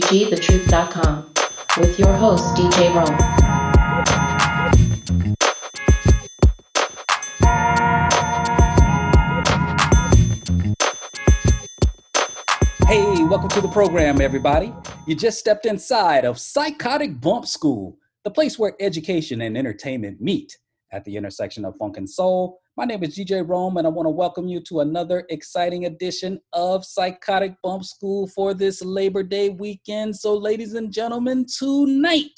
KCWGTheTruth.com with your host, DJ Rome. Hey, welcome to the program, everybody. You just stepped inside of Psychotic Bump School, the place where education and entertainment meet at the intersection of funk and soul. My name is DJ Rome, and I want to welcome you to another exciting edition of Psychotic Bump School for this Labor Day weekend. So, ladies and gentlemen, tonight,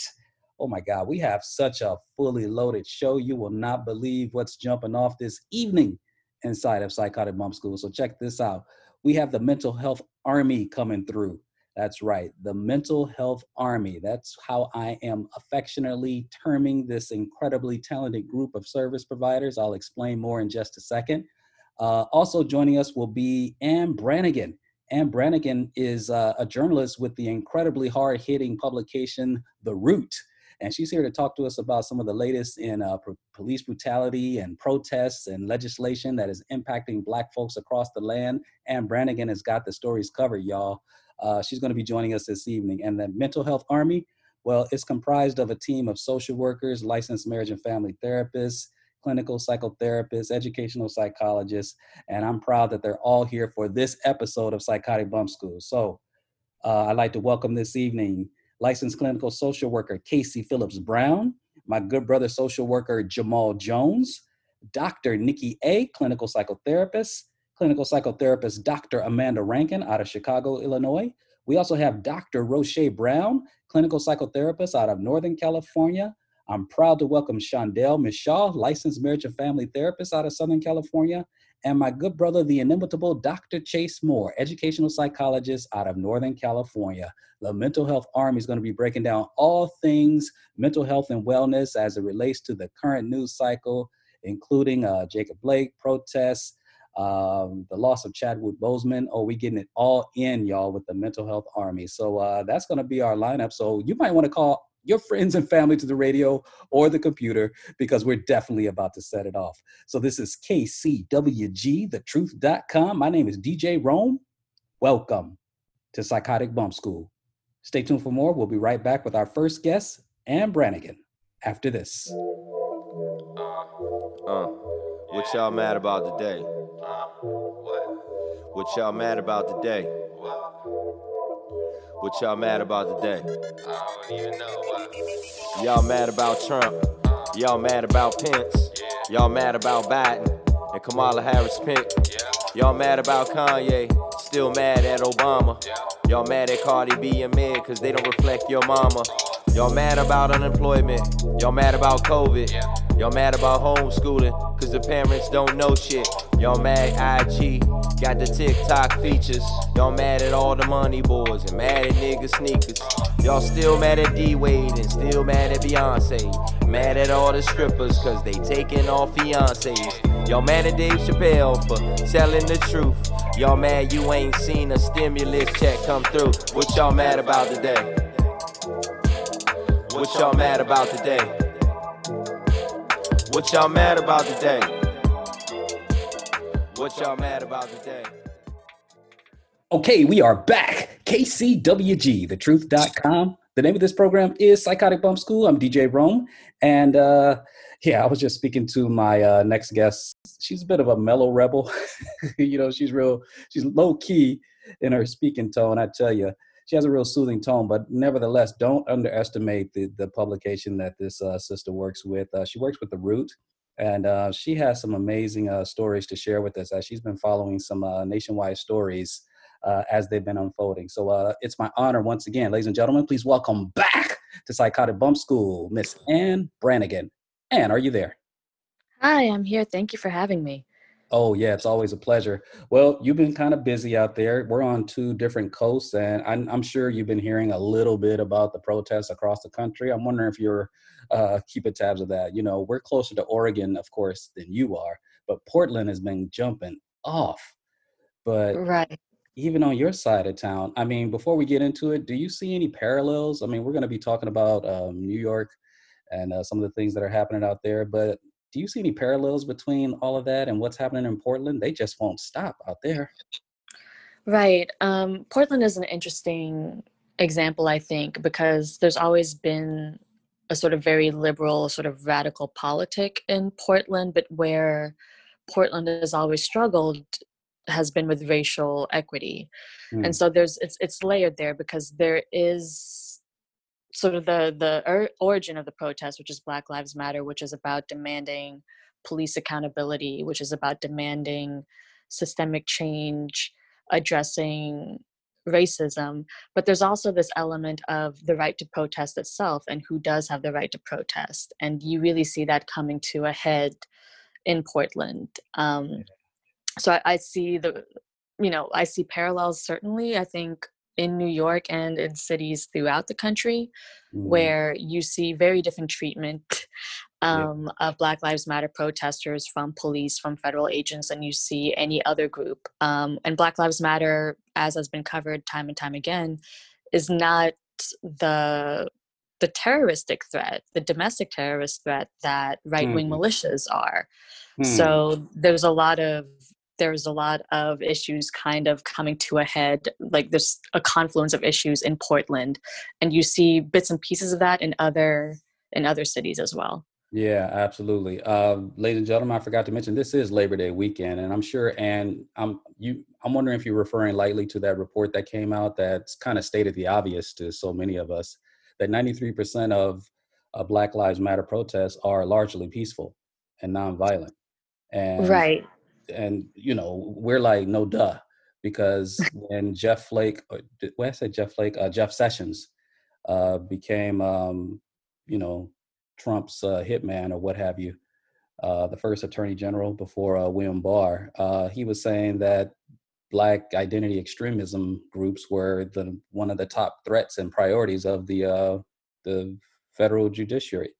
oh my God, we have such a fully loaded show. You will not believe what's jumping off this evening inside of Psychotic Bump School. So, check this out. We have the mental health army coming through. That's right, the Mental Health Army. That's how I am affectionately terming this incredibly talented group of service providers. I'll explain more in just a second. Uh, also joining us will be Anne Branigin. Anne Branigin is uh, a journalist with the incredibly hard hitting publication, The Root. And she's here to talk to us about some of the latest in uh, police brutality and protests and legislation that is impacting Black folks across the land. Anne Branigin has got the stories covered, y'all. Uh, she's going to be joining us this evening. And the Mental Health Army, well, it's comprised of a team of social workers, licensed marriage and family therapists, clinical psychotherapists, educational psychologists, and I'm proud that they're all here for this episode of Psychotic Bump School. So uh, I'd like to welcome this evening licensed clinical social worker Kasey Phillips Brown, my good brother social worker Jamal Jones, Dr. Nikki A, clinical psychotherapist, clinical psychotherapist Dr. Amanda Rankin out of Chicago, Illinois. We also have Dr. Rosche Brown, clinical psychotherapist out of Northern California. I'm proud to welcome Shondel Mishaw, licensed marriage and family therapist out of Southern California, and my good brother, the inimitable Dr. Chase Moore, educational psychologist out of Northern California. The Mental Health Army is going to be breaking down all things mental health and wellness as it relates to the current news cycle, including uh, Jacob Blake protests, um, the loss of Chadwick Boseman. Oh, we getting it all in, y'all, with the Mental Health Army. So uh, that's going to be our lineup. So you might want to call your friends and family to the radio or the computer because we're definitely about to set it off. So this is KCWG, thetruth.com. My name is DJ Rome. Welcome to Psychotic Bump School. Stay tuned for more. We'll be right back with our first guest, Anne Branigin, after this. Uh, what y'all mad about today? What y'all mad about today? What y'all mad about today? Y'all mad about Trump. Y'all mad about Pence. Y'all mad about Biden and Kamala Harris. Y'all mad about Kanye. Still mad at Obama. Y'all mad at Cardi B and Meg cause they don't reflect your mama. Y'all mad about unemployment. Y'all mad about COVID. Y'all mad about homeschooling cause the parents don't know shit. Y'all mad IG got the TikTok features. Y'all mad at all the money boys and mad at nigga sneakers. Y'all still mad at D Wade and still mad at Beyonce. Mad at all the strippers cause they taking off fiancés. Y'all mad at Dave Chappelle for telling the truth. Y'all mad you ain't seen a stimulus check come through. What y'all mad about today? What y'all mad about today? What y'all mad about today? What y'all mad about today? Okay, we are back. KCWG, thetruth.com. The name of this program is Psychotic Bump School. I'm DJ Rome. And uh, yeah, I was just speaking to my uh, next guest. She's a bit of a mellow rebel. you know, she's real, she's low key in her speaking tone. I tell you, she has a real soothing tone, but nevertheless, don't underestimate the, the publication that this uh, sister works with. Uh, she works with The Root, and uh, she has some amazing uh, stories to share with us as she's been following some uh, nationwide stories uh, as they've been unfolding. So it's my honor once again, ladies and gentlemen, please welcome back to Psychotic Bump School, Miss Anne Branigin. Anne, are you there? Hi, I'm here. Thank you for having me. Oh, yeah, it's always a pleasure. Well, you've been kind of busy out there. We're on two different coasts, and I'm, I'm sure you've been hearing a little bit about the protests across the country. I'm wondering if you're uh, keeping tabs of that. You know, we're closer to Oregon, of course, than you are. but Portland has been jumping off. But Right. even on your side of town, I mean, before we get into it, do you see any parallels? I mean, we're going to be talking about um, New York and uh, some of the things that are happening out there, but do you see any parallels between all of that and what's happening in Portland? They just won't stop out there. Right. Um, Portland is an interesting example, I think, because there's always been a sort of very liberal, sort of radical politic in Portland, but where Portland has always struggled has been with racial equity. Hmm. And so there's it's it's layered there because there is sort of the the or, origin of the protest, which is Black Lives Matter, which is about demanding police accountability, which is about demanding systemic change, addressing racism. But there's also this element of the right to protest itself and who does have the right to protest. And you really see that coming to a head in Portland. Um, so I, I see the, you know, I see parallels certainly. I think in New York and in cities throughout the country Mm. where you see very different treatment Yeah. um, of Black Lives Matter protesters from police, from federal agents, than you see any other group. Um, and Black Lives Matter, as has been covered time and time again, is not the the terroristic threat, the domestic terrorist threat that right wing Mhm. militias are. Hmm. So there's a lot of there's a lot of issues kind of coming to a head like there's a confluence of issues in portland and you see bits and pieces of that in other in other cities as well Yeah, absolutely. Um, ladies and gentlemen, I forgot to mention this is Labor Day weekend, and I'm sure, and I'm you. I'm wondering if you're referring lightly to that report that came out that's kind of stated the obvious to so many of us that 93% of uh, Black Lives Matter protests are largely peaceful and nonviolent, and right and you know we're like no duh because when Jeff Flake, what I say Jeff Flake, uh, Jeff Sessions, uh, became um, you know Trump's uh, hitman or what have you, uh, the first Attorney General before uh, William Barr, uh, he was saying that Black identity extremism groups were the one of the top threats and priorities of the the federal judiciary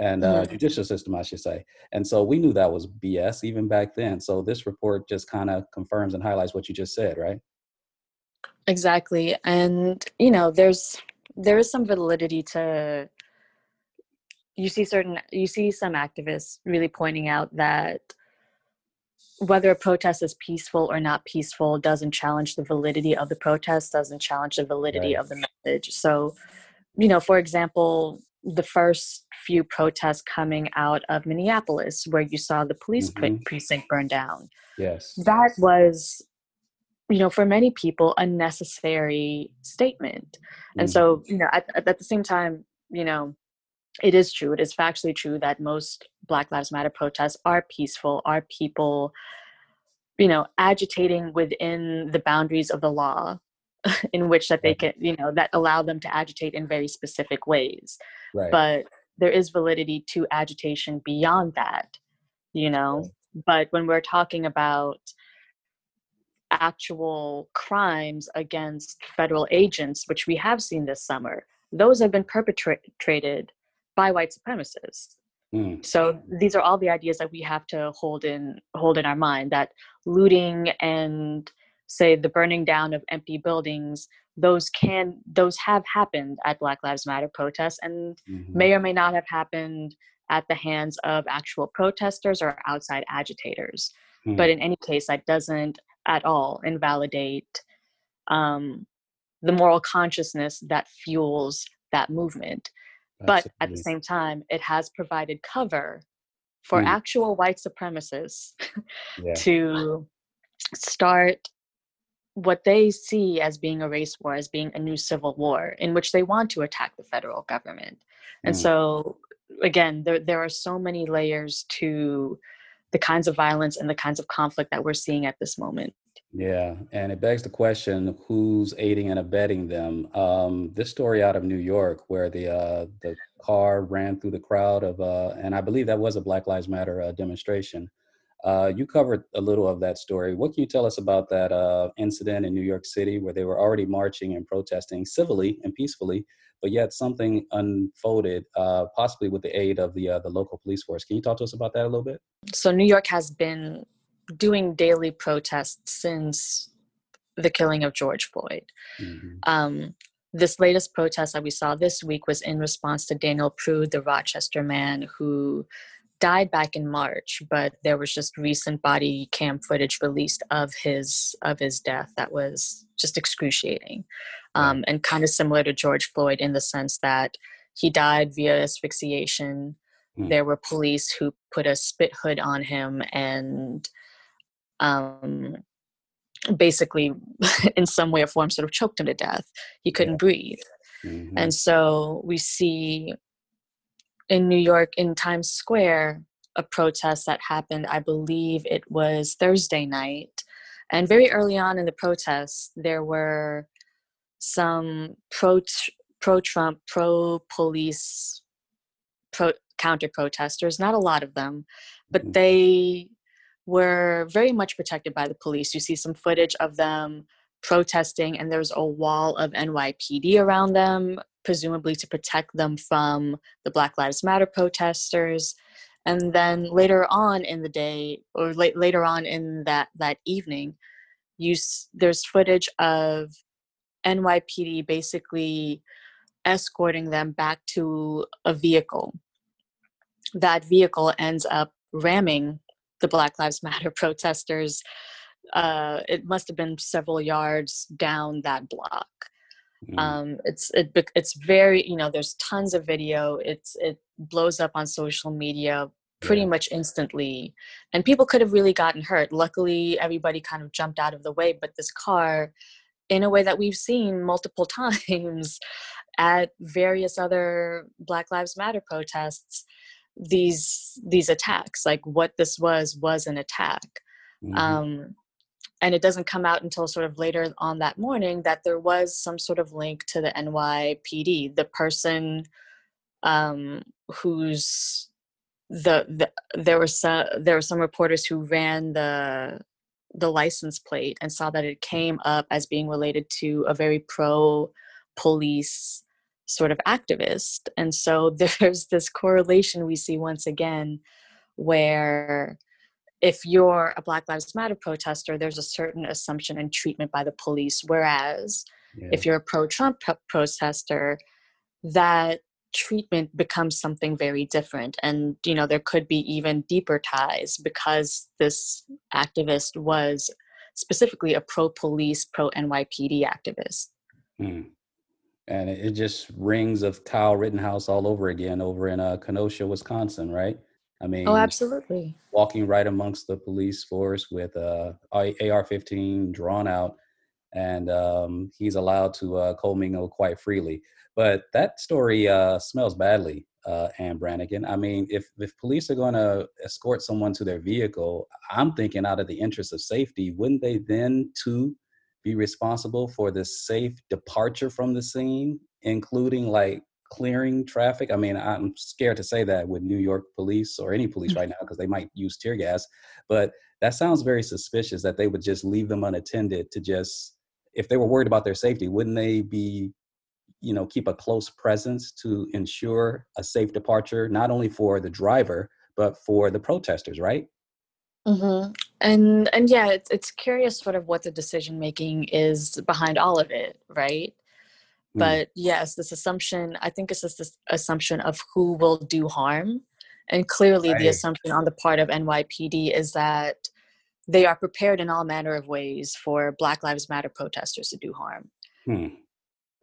and uh, Mhm. judicial system, I should say. And so we knew that was BS even back then. So this report just kind of confirms and highlights what you just said, right? exactly and you know there's there is some validity to you see certain you see some activists really pointing out that whether a protest is peaceful or not peaceful doesn't challenge the validity of the protest doesn't challenge the validity Right. of the message so you know for example the first few protests coming out of minneapolis where you saw the police Mhm. precinct burn down Yes. that was you know for many people a necessary statement and Mhm. so you know at, at at the same time you know it is true it is factually true that most black lives matter protests are peaceful are people you know agitating within the boundaries of the law in which that they can you know that allow them to agitate in very specific ways right. but there is validity to agitation beyond that you know? But when we're talking about actual crimes against federal agents which we have seen this summer those have been perpetrated by white supremacists. Mm. so these are all the ideas that we have to hold in hold in our mind that looting and say the burning down of empty buildings those can those have happened at black lives matter protests and Mhm. may or may not have happened at the hands of actual protesters or outside agitators Hmm. but in any case that doesn't at all invalidate um, the moral consciousness that fuels that movement but at the same time it has provided cover for Hmm. actual white supremacists yeah. to start what they see as being a race war as being a new civil war in which they want to attack the federal government and Mm. so again there, there are so many layers to the kinds of violence and the kinds of conflict that we're seeing at this moment Yeah, and it begs the question: Who's aiding and abetting them? Um, this story out of New York, where the uh, the car ran through the crowd of, uh, and I believe that was a Black Lives Matter uh, demonstration. Uh, you covered a little of that story. What can you tell us about that uh, incident in New York City, where they were already marching and protesting civilly and peacefully, but yet something unfolded, uh, possibly with the aid of the uh, the local police force. Can you talk to us about that a little bit? So New York has been doing daily protests since the killing of George Floyd. Mm-hmm. Um, this latest protest that we saw this week was in response to Daniel Prude, the Rochester man who died back in March, but there was just recent body cam footage released of his of his death that was just excruciating, um, and kind of similar to George Floyd in the sense that he died via asphyxiation. Hmm. There were police who put a spit hood on him and um, basically, in some way or form, sort of choked him to death. He couldn't breathe. Mhm. And so we see in New York, in Times Square, a protest that happened, I believe it was Thursday night. And very early on in the protest, there were some pro pro Trump, pro police, pro counter protesters, not a lot of them, but Mhm. they were very much protected by the police. You see some footage of them protesting, and there's a wall of NYPD around them, presumably to protect them from the Black Lives Matter protesters. And then later on in the day, or late, later on in that that evening, you there's footage of NYPD basically escorting them back to a vehicle. That vehicle ends up ramming the Black Lives Matter protesters. Uh, it must have been several yards down that block. Mhm. Um, it's it, it's very you know there's tons of video. It's it blows up on social media pretty Yeah. much instantly, and people could have really gotten hurt. Luckily, everybody kind of jumped out of the way, but this car, in a way that we've seen multiple times at various other Black Lives Matter protests, these these attacks, like what this was, was an attack Mhm. um, and it doesn't come out until sort of later on that morning that there was some sort of link to the NYPD. The person um, who's the, the there were some there were some reporters who ran the the license plate and saw that it came up as being related to a very pro police sort of activist and so there's this correlation we see once again where if you're a Black Lives Matter protester, there's a certain assumption and treatment by the police. Whereas Yeah. if you're a pro Trump protester, that treatment becomes something very different. And, you know, there could be even deeper ties because this activist was specifically a pro police, pro NYPD activist. Hmm. And it it just rings of Kyle Rittenhouse all over again over in uh, Kenosha, Wisconsin, right? I mean, Oh, absolutely. walking right amongst the police force with uh, AR-15 drawn out, and um, he's allowed to uh, commingle quite freely. But that story uh, smells badly, uh, Anne Branigin. I mean, if if police are going to escort someone to their vehicle, I'm thinking out of the interest of safety, wouldn't they then too be responsible for the safe departure from the scene, including like clearing traffic? I mean, I'm scared to say that with New York police or any police right now because they might use tear gas, but that sounds very suspicious that they would just leave them unattended to just if they were worried about their safety, wouldn't they be you know keep a close presence to ensure a safe departure not only for the driver but for the protesters right Mm-hmm. And and yeah, it's it's curious sort of what the decision making is behind all of it, right? Mm. But yes, this assumption, I think it's just this assumption of who will do harm. And clearly the assumption on the part of NYPD is that they are prepared in all manner of ways for Black Lives Matter protesters to do harm. Hmm.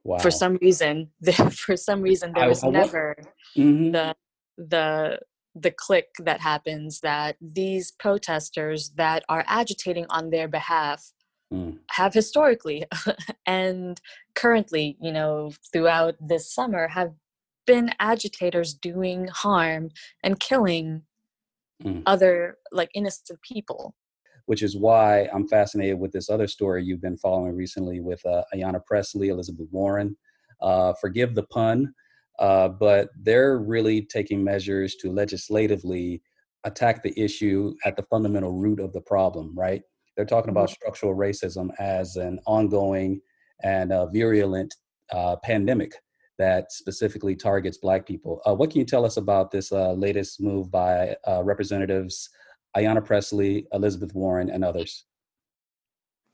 wow For some reason, there, for some reason there was I never Mhm. the the the click that happens that these protesters that are agitating on their behalf Mm. have historically and currently you know throughout this summer have been agitators doing harm and killing Mm. other like innocent people which is why i'm fascinated with this other story you've been following recently with uh, ayanna pressley elizabeth warren uh, forgive the pun uh, but they're really taking measures to legislatively attack the issue at the fundamental root of the problem right they're talking about structural racism as an ongoing and uh, virulent uh, pandemic that specifically targets Black people. Uh, what can you tell us about this uh, latest move by uh, Representatives Ayanna Pressley, Elizabeth Warren, and others?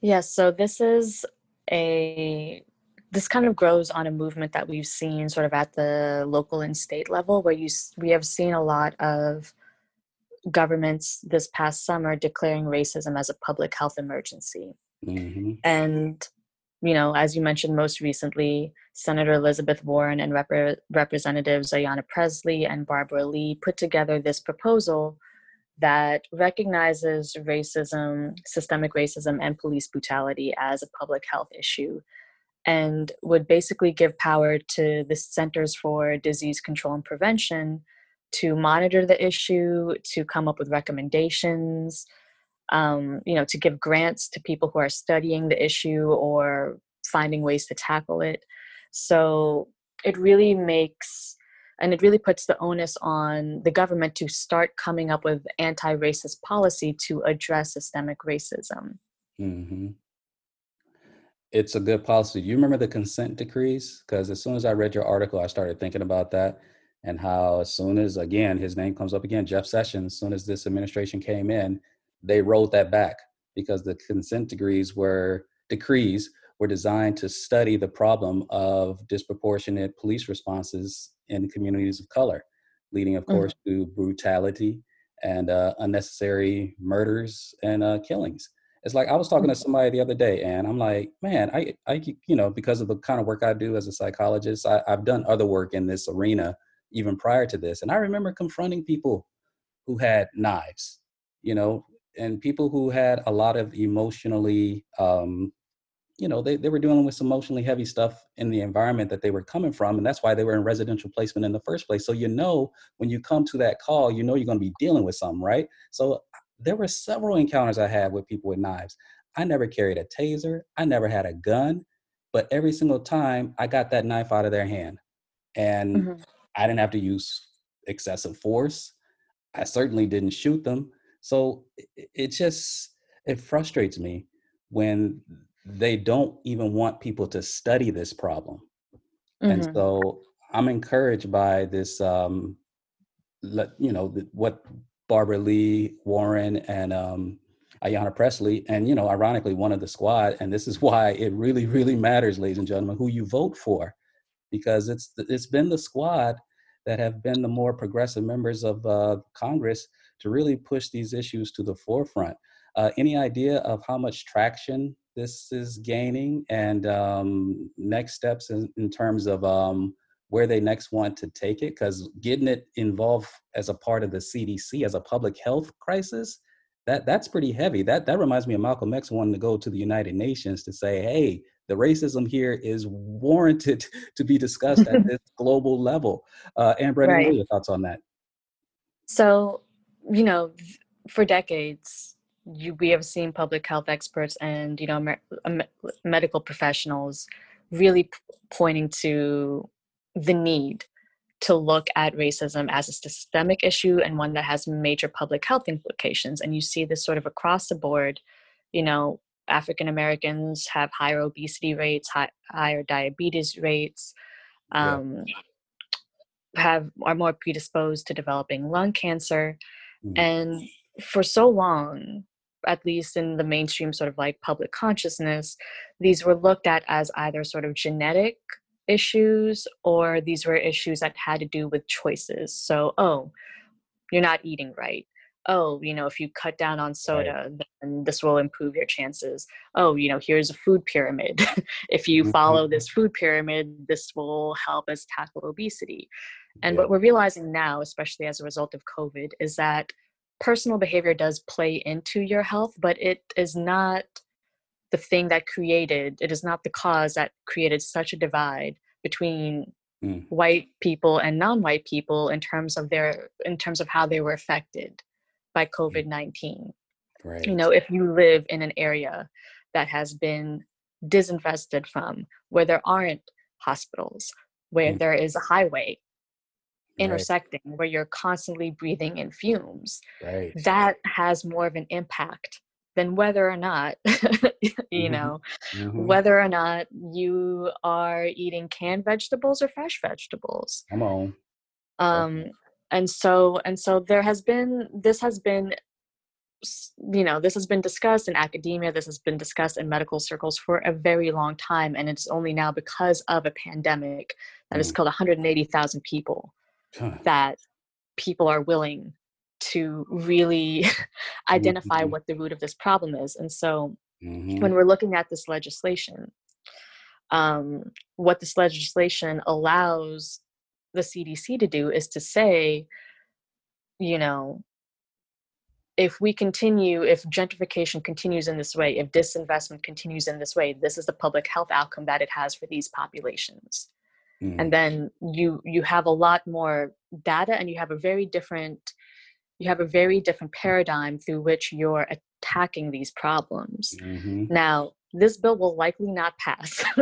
Yes, so this is a this kind of grows on a movement that we've seen sort of at the local and state level where you we have seen a lot of governments this past summer declaring racism as a public health emergency. Mm-hmm. And you know, as you mentioned most recently, Senator Elizabeth Warren and Rep- Representatives Ayanna Pressley and Barbara Lee put together this proposal that recognizes racism, systemic racism, and police brutality as a public health issue and would basically give power to the Centers for Disease Control and Prevention to monitor the issue, to come up with recommendations, um, you know, to give grants to people who are studying the issue or finding ways to tackle it. So it really makes and it really puts the onus on the government to start coming up with anti-racist policy to address systemic racism. Mm-hmm. It's a good policy. You remember the consent decrees? Because as soon as I read your article, I started thinking about that and how as soon as again his name comes up again, Jeff Sessions, as soon as this administration came in, they rolled that back because the consent decrees were decrees were designed to study the problem of disproportionate police responses in communities of color, leading, of course, mm-hmm. to brutality and uh, unnecessary murders and uh, killings. It's like I was talking to mm-hmm. somebody the other day, and I'm like, man, I, I, you know, because of the kind of work I do as a psychologist, I, I've done other work in this arena even prior to this, and I remember confronting people who had knives, you know, and people who had a lot of emotionally um, you know they, they were dealing with some emotionally heavy stuff in the environment that they were coming from and that's why they were in residential placement in the first place. So you know when you come to that call you know you're going to be dealing with something right? So there were several encounters i had with people with knives. I never carried a taser i never had a gun but every single time i got that knife out of their hand. And mm-hmm. I didn't have to use excessive force i certainly didn't shoot them so it, just it frustrates me when they don't even want people to study this problem. Mm-hmm. And so I'm encouraged by this, um, let, you know, the, what Barbara Lee, Warren, and um, Ayanna Pressley, and, you know, ironically, one of the squad. And this is why it really, really matters, ladies and gentlemen, who you vote for, because it's it's been the squad that have been the more progressive members of uh, Congress to really push these issues to the forefront. Uh, any idea of how much traction this is gaining and um, next steps in, in terms of um, where they next want to take it because getting it involved as a part of the cdc as a public health crisis that that's pretty heavy that that reminds me of malcolm x wanting to go to the united nations to say hey the racism here is warranted to be discussed at this global level. Uh, and Brenda, right. what are your thoughts on that? So you know for decades you, we have seen public health experts and you know me- medical professionals really p- pointing to the need to look at racism as a systemic issue and one that has major public health implications. And you see this sort of across the board you know african americans have higher obesity rates high, higher diabetes rates um, yeah. have are more predisposed to developing lung cancer mm. and for so long at least in the mainstream sort of like public consciousness, these were looked at as either sort of genetic issues or these were issues that had to do with choices. So, oh, you're not eating right. Oh, you know, if you cut down on soda, right. then this will improve your chances. Oh, you know, here's a food pyramid. if you mm-hmm. follow this food pyramid, this will help us tackle obesity. And yeah. what we're realizing now, especially as a result of COVID, is that personal behavior does play into your health, but it is not the thing that created, it is not the cause that created such a divide between mm. white people and non-white people in terms of their in terms of how they were affected by hmm. COVID-19. Right. You know, if you live in an area that has been disinfested from, where there aren't hospitals, where mm. there is a highway intersecting right. where you're constantly breathing in fumes right. that has more of an impact than whether or not you Mhm. know Mhm. whether or not you are eating canned vegetables or fresh vegetables Come on. um and so and so there has been this has been you know this has been discussed in academia this has been discussed in medical circles for a very long time and it's only now because of a pandemic that has Mm. killed 180,000 people Huh. that people are willing to really identify Mhm. what the root of this problem is and so Mhm. when we're looking at this legislation, um, what this legislation allows the CDC to do is to say, you know, if we continue, if gentrification continues in this way, if disinvestment continues in this way, this is the public health outcome that it has for these populations. Mhm. And then you you have a lot more data, and you have a very different you have a very different paradigm through which you're attacking these problems. Mhm. Now, this bill will likely not pass.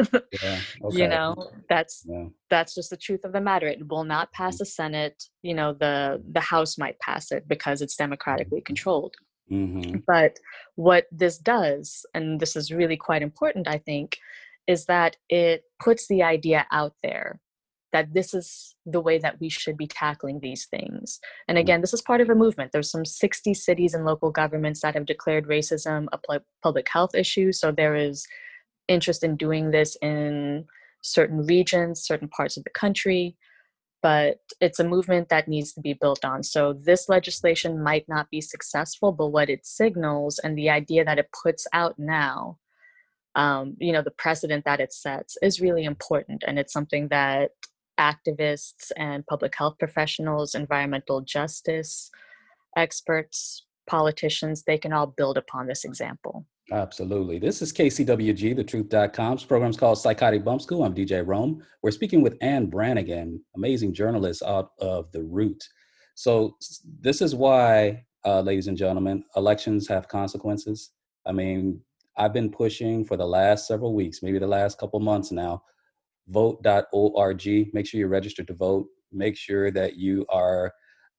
Yeah. Okay. You know, that's Yeah. that's just the truth of the matter. It will not pass the Senate. You know, the the House might pass it because it's democratically controlled. Mhm. But what this does, and this is really quite important, I think, is that it puts the idea out there that this is the way that we should be tackling these things. And again, this is part of a movement. There's some 60 cities and local governments that have declared racism a pu- public health issue. So there is interest in doing this in certain regions, certain parts of the country. But it's a movement that needs to be built on. So this legislation might not be successful, but what it signals and the idea that it puts out now, um, you know, the precedent that it sets is really important. And it's something that activists and public health professionals, environmental justice experts, politicians, they can all build upon this example. Absolutely. This is KCWG, thetruth.com's program's called Psychotic Bump School. I'm DJ Rome. We're speaking with Anne Branigin, amazing journalist out of The Root. So, this is why, uh, ladies and gentlemen, elections have consequences. I mean, I've been pushing for the last several weeks, maybe the last couple months now. Vote.org. Make sure you're registered to vote. Make sure that you are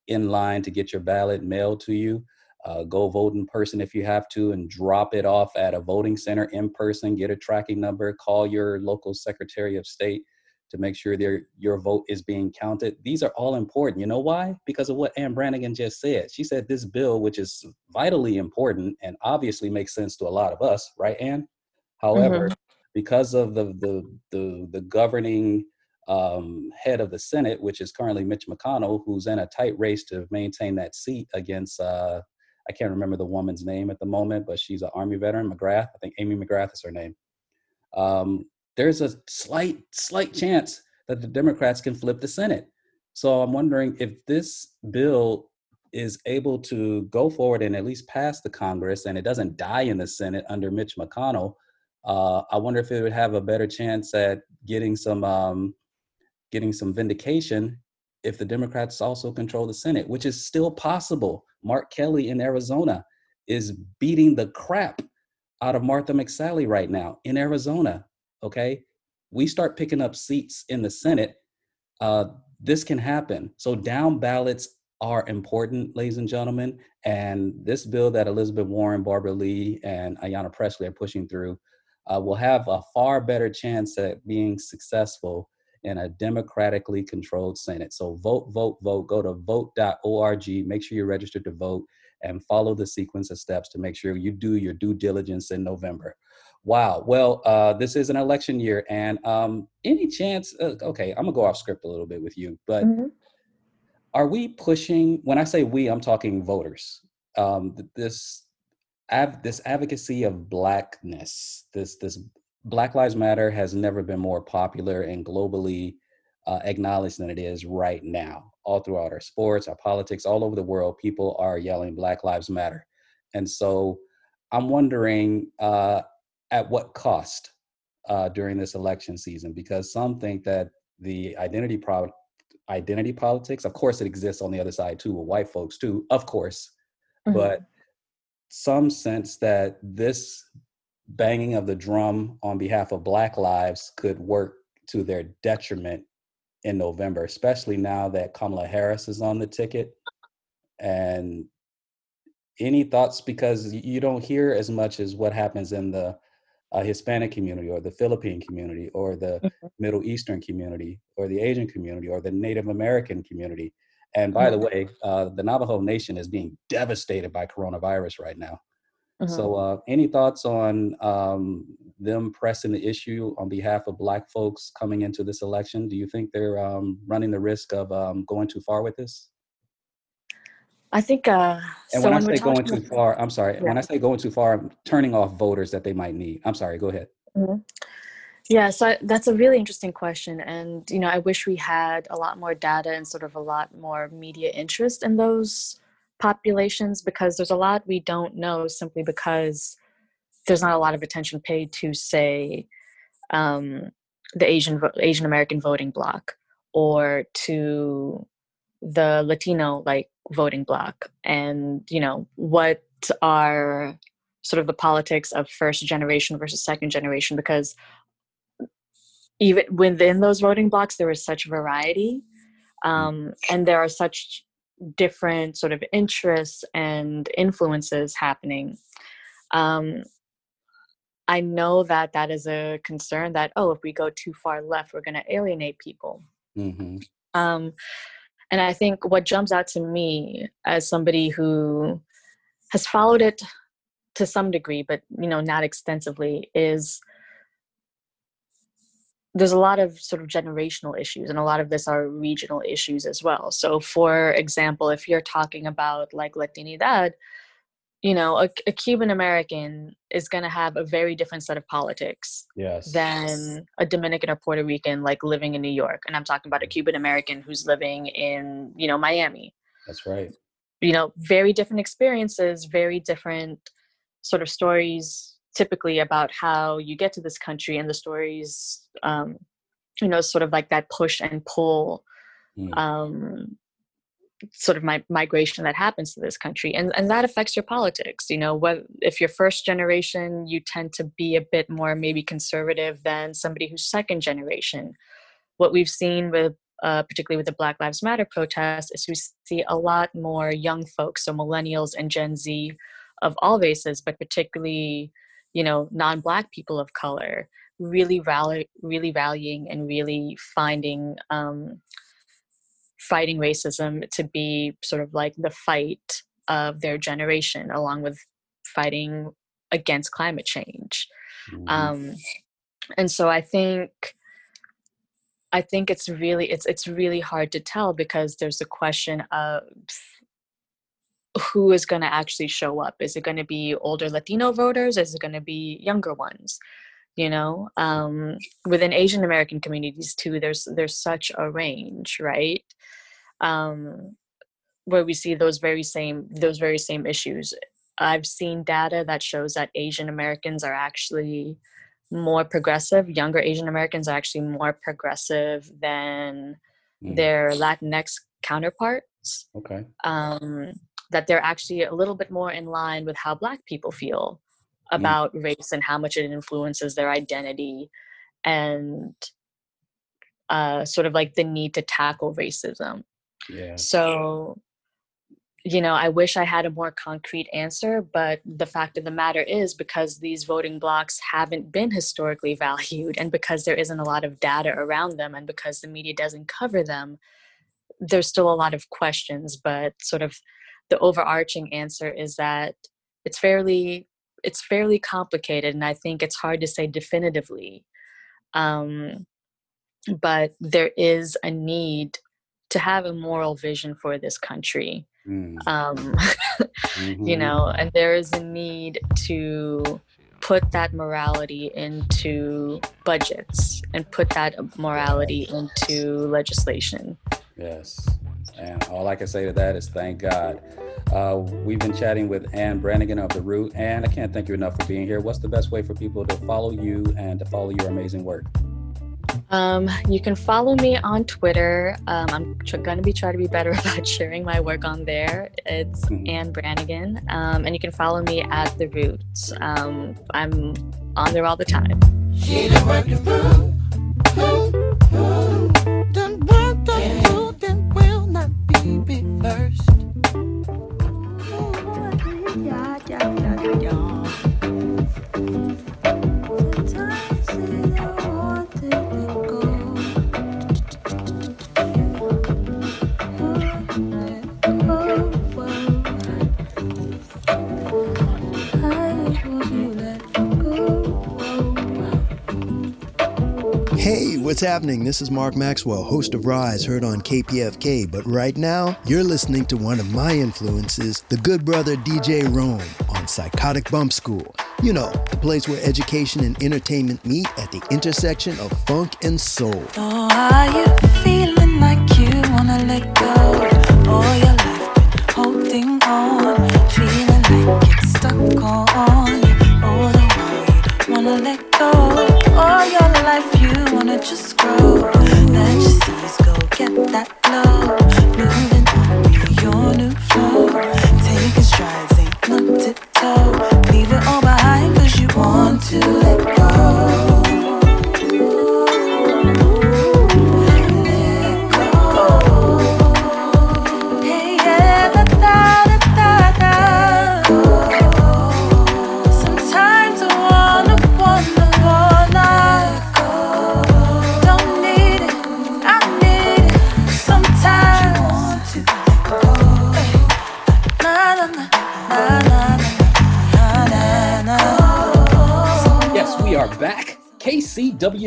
in line to get your ballot mailed to you. Uh, go vote in person if you have to and drop it off at a voting center in person. Get a tracking number. Call your local Secretary of State to make sure their, your vote is being counted. These are all important. You know why? Because of what Ann Branigin just said. She said this bill, which is vitally important and obviously makes sense to a lot of us, right, Ann? However, because of the the the, the governing um, head of the Senate, which is currently Mitch McConnell, who's in a tight race to maintain that seat against uh, I can't remember the woman's name at the moment, but she's an Army veteran, McGrath. I think Amy McGrath is her name. Um, there's a slight slight chance that the Democrats can flip the Senate. So I'm wondering if this bill is able to go forward and at least pass the Congress and it doesn't die in the Senate under Mitch McConnell. Uh, I wonder if it would have a better chance at getting some um, getting some vindication if the Democrats also control the Senate, which is still possible. Mark Kelly in Arizona is beating the crap out of Martha McSally right now in Arizona. Okay, we start picking up seats in the Senate. Uh, this can happen. So down ballots are important, ladies and gentlemen. And this bill that Elizabeth Warren, Barbara Lee, and Ayanna Pressley are pushing through uh, will have a far better chance at being successful in a democratically controlled Senate. So vote, vote, vote. Go to vote.org. Make sure you're registered to vote and follow the sequence of steps to make sure you do your due diligence in November. Wow. Well, uh, this is an election year, and um, any chance? Uh, okay, I'm gonna go off script a little bit with you, but Mhm. are we pushing? When I say we, I'm talking voters. Um, this av- this advocacy of blackness, this this Black Lives Matter has never been more popular and globally uh, acknowledged than it is right now. All throughout our sports, our politics, all over the world, people are yelling Black Lives Matter, and so I'm wondering uh, at what cost uh, during this election season, because some think that the identity pro- identity politics, of course, it exists on the other side too, with white folks too, of course, Mhm. but some sense that this banging of the drum on behalf of Black lives could work to their detriment in November, especially now that Kamala Harris is on the ticket. And any thoughts because you don't hear as much as what happens in the uh, Hispanic community or the Philippine community or the mm-hmm. Middle Eastern community or the Asian community or the Native American community. And by mm-hmm. the way, uh, the Navajo Nation is being devastated by coronavirus right now. Mm-hmm. So, uh, any thoughts on um, them pressing the issue on behalf of Black folks coming into this election? Do you think they're um, running the risk of um, going too far with this? I think. Uh, and so when, when I say going too far, I'm sorry. Yeah. When I say going too far, I'm turning off voters that they might need. I'm sorry. Go ahead. Mm-hmm. Yeah, so that's a really interesting question, and you know, I wish we had a lot more data and sort of a lot more media interest in those populations because there's a lot we don't know simply because there's not a lot of attention paid to, say, um, the Asian Asian American voting bloc or to the Latino like voting bloc, and you know what are sort of the politics of first generation versus second generation? Because even within those voting blocks there is such variety mm. um, and there are such different sort of interests and influences happening um, i know that that is a concern that oh if we go too far left we're going to alienate people mm-hmm. um, and i think what jumps out to me as somebody who has followed it to some degree but you know not extensively is there's a lot of sort of generational issues and a lot of this are regional issues as well. So for example if you're talking about like latinidad you know a, a cuban american is going to have a very different set of politics yes. than a dominican or puerto rican like living in new york. And i'm talking about a mm. cuban american who's living in you know miami. That's right. You know very different experiences very different sort of stories typically about how you get to this country and the stories um, you know sort of like that push and pull mm. um, sort of my migration that happens to this country and and that affects your politics you know what if you're first generation you tend to be a bit more maybe conservative than somebody who's second generation what we've seen with uh, particularly with the black lives matter protests is we see a lot more young folks so millennials and gen z of all races but particularly you know non-black people of color really rally, really rallying and really finding um, fighting racism to be sort of like the fight of their generation along with fighting against climate change mm-hmm. um, and so i think i think it's really it's it's really hard to tell because there's a question of who is going to actually show up? Is it going to be older latino voters? Is it going to be younger ones? You know um, within asian american communities too there's there's such a range right? Um, where we see those very same those very same issues. I've seen data that shows that asian americans are actually more progressive younger asian americans are actually more progressive than mm. their latinx counterparts. Okay. Um, that they're actually a little bit more in line with how black people feel mm. about mm. race and how much it influences their identity and uh, sort of like the need to tackle racism yeah. so you know i wish i had a more concrete answer but the fact of the matter is because these voting blocks haven't been historically valued and because there isn't a lot of data around them and because the media doesn't cover them there's still a lot of questions but sort of the overarching answer is that it's fairly it's fairly complicated and i think it's hard to say definitively um, but there is a need to have a moral vision for this country mm. um, mm-hmm. you know and there is a need to put that morality into budgets and put that morality into legislation yes and all I can say to that is thank God. Uh, we've been chatting with Anne Branigin of The Root. and I can't thank you enough for being here. What's the best way for people to follow you and to follow your amazing work? Um, you can follow me on Twitter. Um, I'm tr- going to be trying to be better about sharing my work on there. It's mm-hmm. Anne Branigin. Um, and you can follow me at The Roots. Um, I'm on there all the time. Baby be first. Oh, yeah, yeah, yeah, yeah. What's happening? This is Mark Maxwell, host of Rise, heard on KPFK. But right now, you're listening to one of my influences, the good brother DJ Rome on Psychotic Bump School. You know, the place where education and entertainment meet at the intersection of funk and soul. Oh, are you feeling like you wanna let go? All your life been holding on, feeling like it's stuck on. All the while you wanna let go. All your life wanna just grow. Let your seas go, get that flow.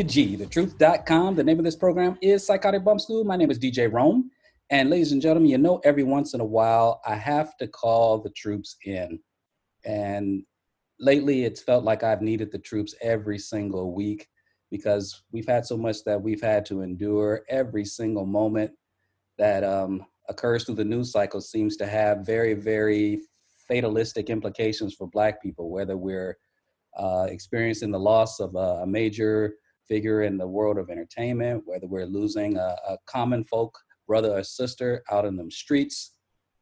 KCWG, thetruth.com. The name of this program is Psychotic Bump School. My name is DJ Rome. And ladies and gentlemen, you know, every once in a while, I have to call the troops in. And lately, it's felt like I've needed the troops every single week because we've had so much that we've had to endure. Every single moment that um, occurs through the news cycle seems to have very, very fatalistic implications for Black people, whether we're uh, experiencing the loss of a, a major figure in the world of entertainment, whether we're losing a, a common folk brother or sister out in them streets.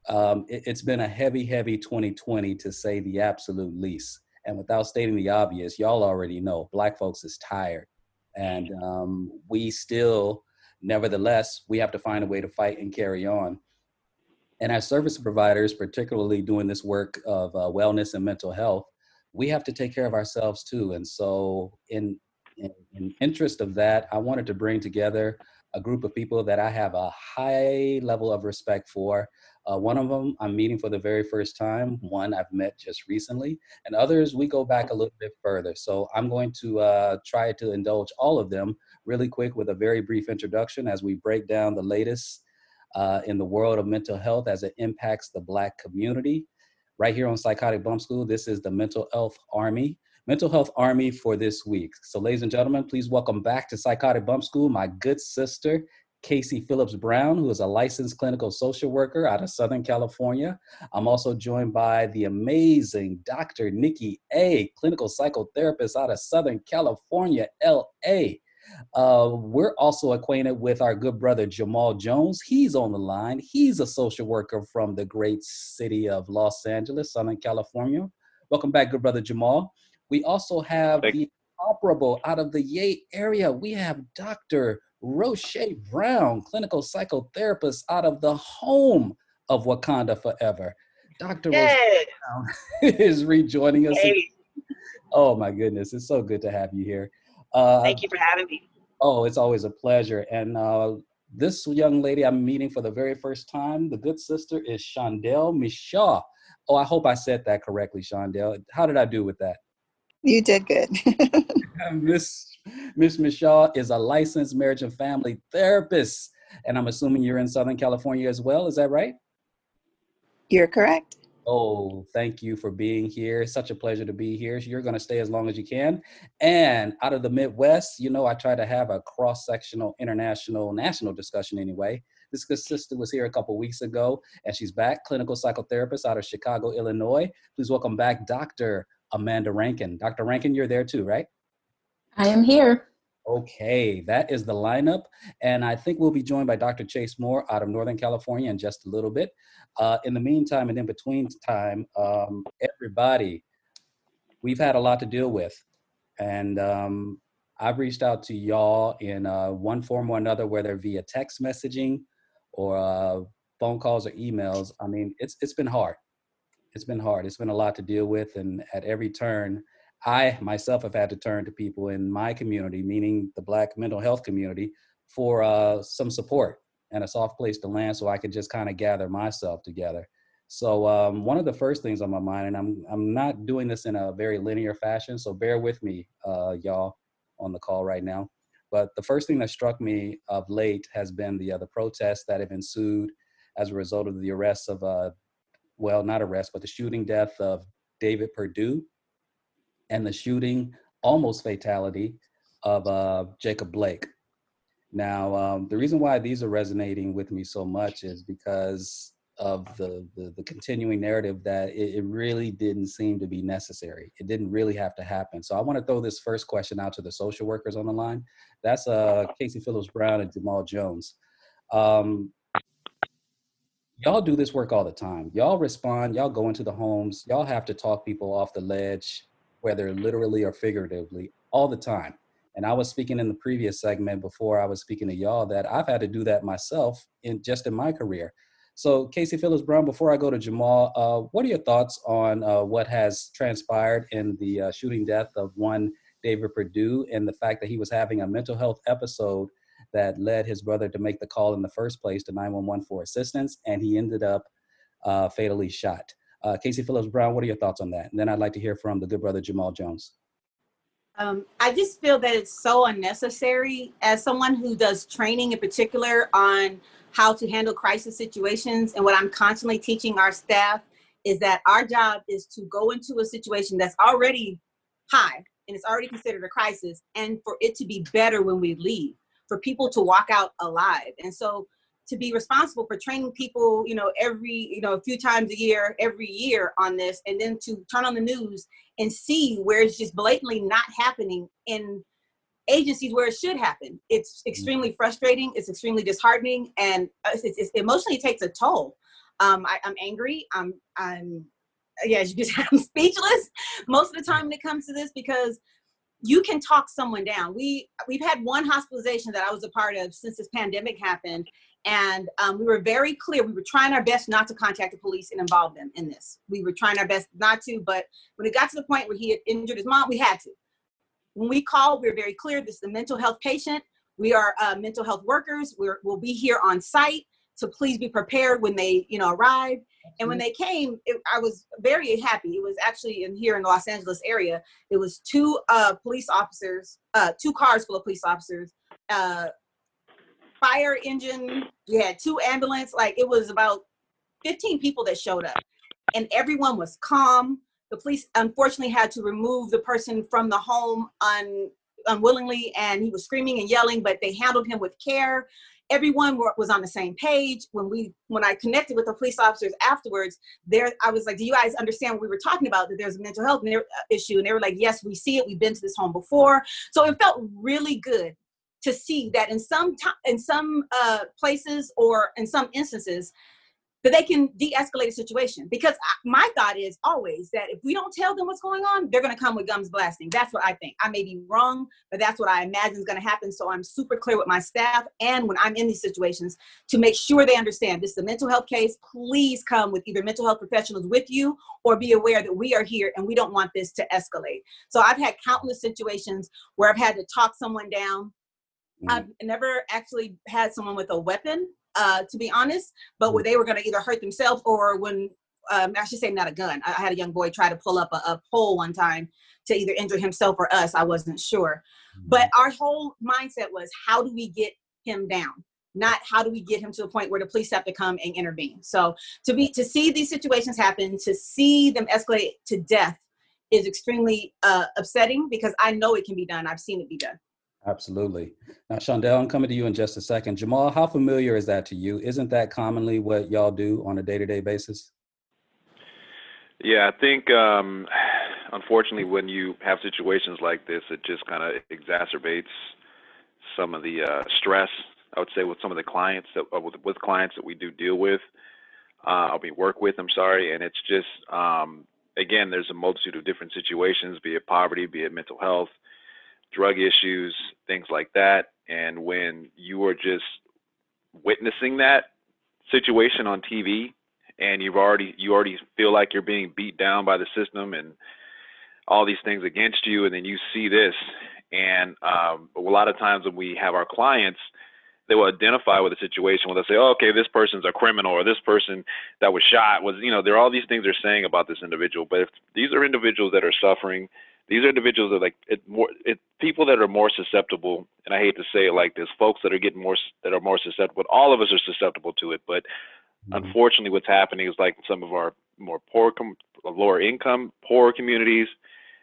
Um, it, it's been a heavy, heavy 2020 to say the absolute least. And without stating the obvious, y'all already know Black folks is tired. And um, we still, nevertheless, we have to find a way to fight and carry on. And as service providers, particularly doing this work of uh, wellness and mental health, we have to take care of ourselves too. And so, in, in in interest of that, I wanted to bring together a group of people that I have a high level of respect for. Uh, one of them I'm meeting for the very first time. One I've met just recently, and others we go back a little bit further. So I'm going to uh, try to indulge all of them really quick with a very brief introduction as we break down the latest uh, in the world of mental health as it impacts the Black community right here on Psychotic Bump School. This is the Mental Health Army. Mental Health Army for this week. So, ladies and gentlemen, please welcome back to Psychotic Bump School my good sister, Kasey Phillips Brown, who is a licensed clinical social worker out of Southern California. I'm also joined by the amazing Dr. Nikki A., clinical psychotherapist out of Southern California, LA. Uh, we're also acquainted with our good brother Jamal Jones. He's on the line. He's a social worker from the great city of Los Angeles, Southern California. Welcome back, good brother Jamal. We also have Thank the operable out of the Yay area. We have Dr. Rosche Brown, clinical psychotherapist out of the home of Wakanda Forever. Dr. Rosche Brown is rejoining us. hey, Oh my goodness, it's so good to have you here. Uh, thank you for having me. Oh, it's always a pleasure. And uh, this young lady I'm meeting for the very first time, the good sister, is Shondel Mishaw. Oh, I hope I said that correctly, Shondel. How did I do with that? You did good. Miss Miss Michelle is a licensed marriage and family therapist, and I'm assuming you're in Southern California as well. Is that right? You're correct. Oh, thank you for being here. It's such a pleasure to be here. You're going to stay as long as you can. And out of the Midwest, you know, I try to have a cross sectional, international, national discussion anyway. This good sister was here a couple weeks ago, and she's back, clinical psychotherapist out of Chicago, Illinois. Please welcome back Dr. Amanda Rankin. Dr. Rankin, you're there too, right? I am here. Okay, that is the lineup. And I think we'll be joined by Dr. Chase Moore out of Northern California in just a little bit. Uh, in the meantime and in between time, um, everybody, we've had a lot to deal with. And um, I've reached out to y'all in uh, one form or another, whether via text messaging or uh, phone calls or emails. I mean, it's it's been hard. It's been hard. It's been a lot to deal with, and at every turn, I myself have had to turn to people in my community, meaning the Black mental health community, for uh, some support and a soft place to land, so I could just kind of gather myself together. So um, one of the first things on my mind, and I'm I'm not doing this in a very linear fashion, so bear with me, uh, y'all, on the call right now. But the first thing that struck me of late has been the other protests that have ensued as a result of the arrests of, uh, well, not arrest, but the shooting death of David Perdue and the shooting, almost fatality, of uh, Jacob Blake. Now, um, the reason why these are resonating with me so much is because of the, the, the continuing narrative that it, it, really didn't seem to be necessary. It didn't really have to happen. So I want to throw this first question out to the social workers on the line. That's uh, Kasey Phillips Brown and Jamal Jones. Um, y'all do this work all the time. Y'all respond, y'all go into the homes, y'all have to talk people off the ledge, whether literally or figuratively, all the time. And I was speaking in the previous segment before I was speaking to y'all that I've had to do that myself in just in my career. So, Kasey Phillips Brown, before I go to Jamal, uh, what are your thoughts on uh, what has transpired in the uh, shooting death of one David Perdue and the fact that he was having a mental health episode that led his brother to make the call in the first place to 911 for assistance, and he ended up uh, fatally shot? Uh, Kasey Phillips Brown, what are your thoughts on that? And then I'd like to hear from the good brother Jamal Jones. Um, I just feel that it's so unnecessary. As someone who does training in particular on how to handle crisis situations. And what I'm constantly teaching our staff is that our job is to go into a situation that's already high and it's already considered a crisis and for it to be better when we leave, for people to walk out alive. And so to be responsible for training people, you know, every, you know, a few times a year, every year on this, and then to turn on the news and see where it's just blatantly not happening in agencies where it should happen. It's extremely mm-hmm. frustrating. It's extremely disheartening, and it's, it's, emotionally takes a toll. Um, I, am angry. I'm, I'm, yeah, as you can I'm speechless most of the time when it comes to this because you can talk someone down. We we've had one hospitalization that I was a part of since this pandemic happened, and um, we were very clear. We were trying our best not to contact the police and involve them in this. We were trying our best not to, but when it got to the point where he had injured his mom, we had to. When we called, we were very clear. This is a mental health patient. We are uh, mental health workers. We're, we'll be here on site. So please be prepared when they, you know, arrive. And when they came, it, I was very happy. It was actually in here in the Los Angeles area. It was two uh, police officers, uh, two cars full of police officers, uh, fire engine. You had two ambulance. Like it was about 15 people that showed up, and everyone was calm the police unfortunately had to remove the person from the home un, unwillingly and he was screaming and yelling but they handled him with care everyone was on the same page. When we when i connected with the police officers afterwards there i was like do you guys understand what we were talking about that there's a mental health uh, issue? And they were like yes we see it. We've been to this home before. So it felt really good to see that in some time in some uh, places or in some instances that they can de-escalate a situation. Because my thought is always that if we don't tell them what's going on they're going to come with guns blasting. That's what i think. I may be wrong but that's what i imagine is going to happen. So i'm super clear with my staff and when i'm in these situations to make sure they understand this is a mental health case. Please come with either mental health professionals with you or be aware that we are here and we don't want this to escalate. So i've had countless situations where i've had to talk someone down. Mm-hmm. I've never actually had someone with a weapon uh, to be honest, but where mm. they were going to either hurt themselves or when, um, I should say, not a gun. I had a young boy try to pull up a, a pole one time to either injure himself or us. I wasn't sure. But mm. our whole mindset was how do we get him down? Not how do we get him to a point where the police have to come and intervene. So to be to see these situations happen, to see them escalate to death is extremely uh, upsetting because I know it can be done. I've seen it be done. Absolutely. Now, Shondel, I'm coming to you in just a second. Jamal, how familiar is that to you? Isn't that commonly what y'all do on a day to day basis? Yeah, I think um, unfortunately, when you have situations like this, it just kind of exacerbates some of the uh, stress. I would say with some of the clients that uh, with, with clients that we do deal with, uh, be work with. I'm sorry, and it's just um, again, there's a multitude of different situations, be it poverty, be it mental health, drug issues, things like that. And when you are just witnessing that situation on TV and you've already you already feel like you're being beat down by the system and all these things against you and then you see this and um, a lot of times when we have our clients they will identify with a situation where they'll say oh, okay this person's a criminal or this person that was shot was you know there are all these things they're saying about this individual but if these are individuals that are suffering these are individuals that like it more it people that are more susceptible and i hate to say it like this folks that are getting more that are more susceptible all of us are susceptible to it but Mm-hmm. unfortunately what's happening is like some of our more poor com- lower income poor communities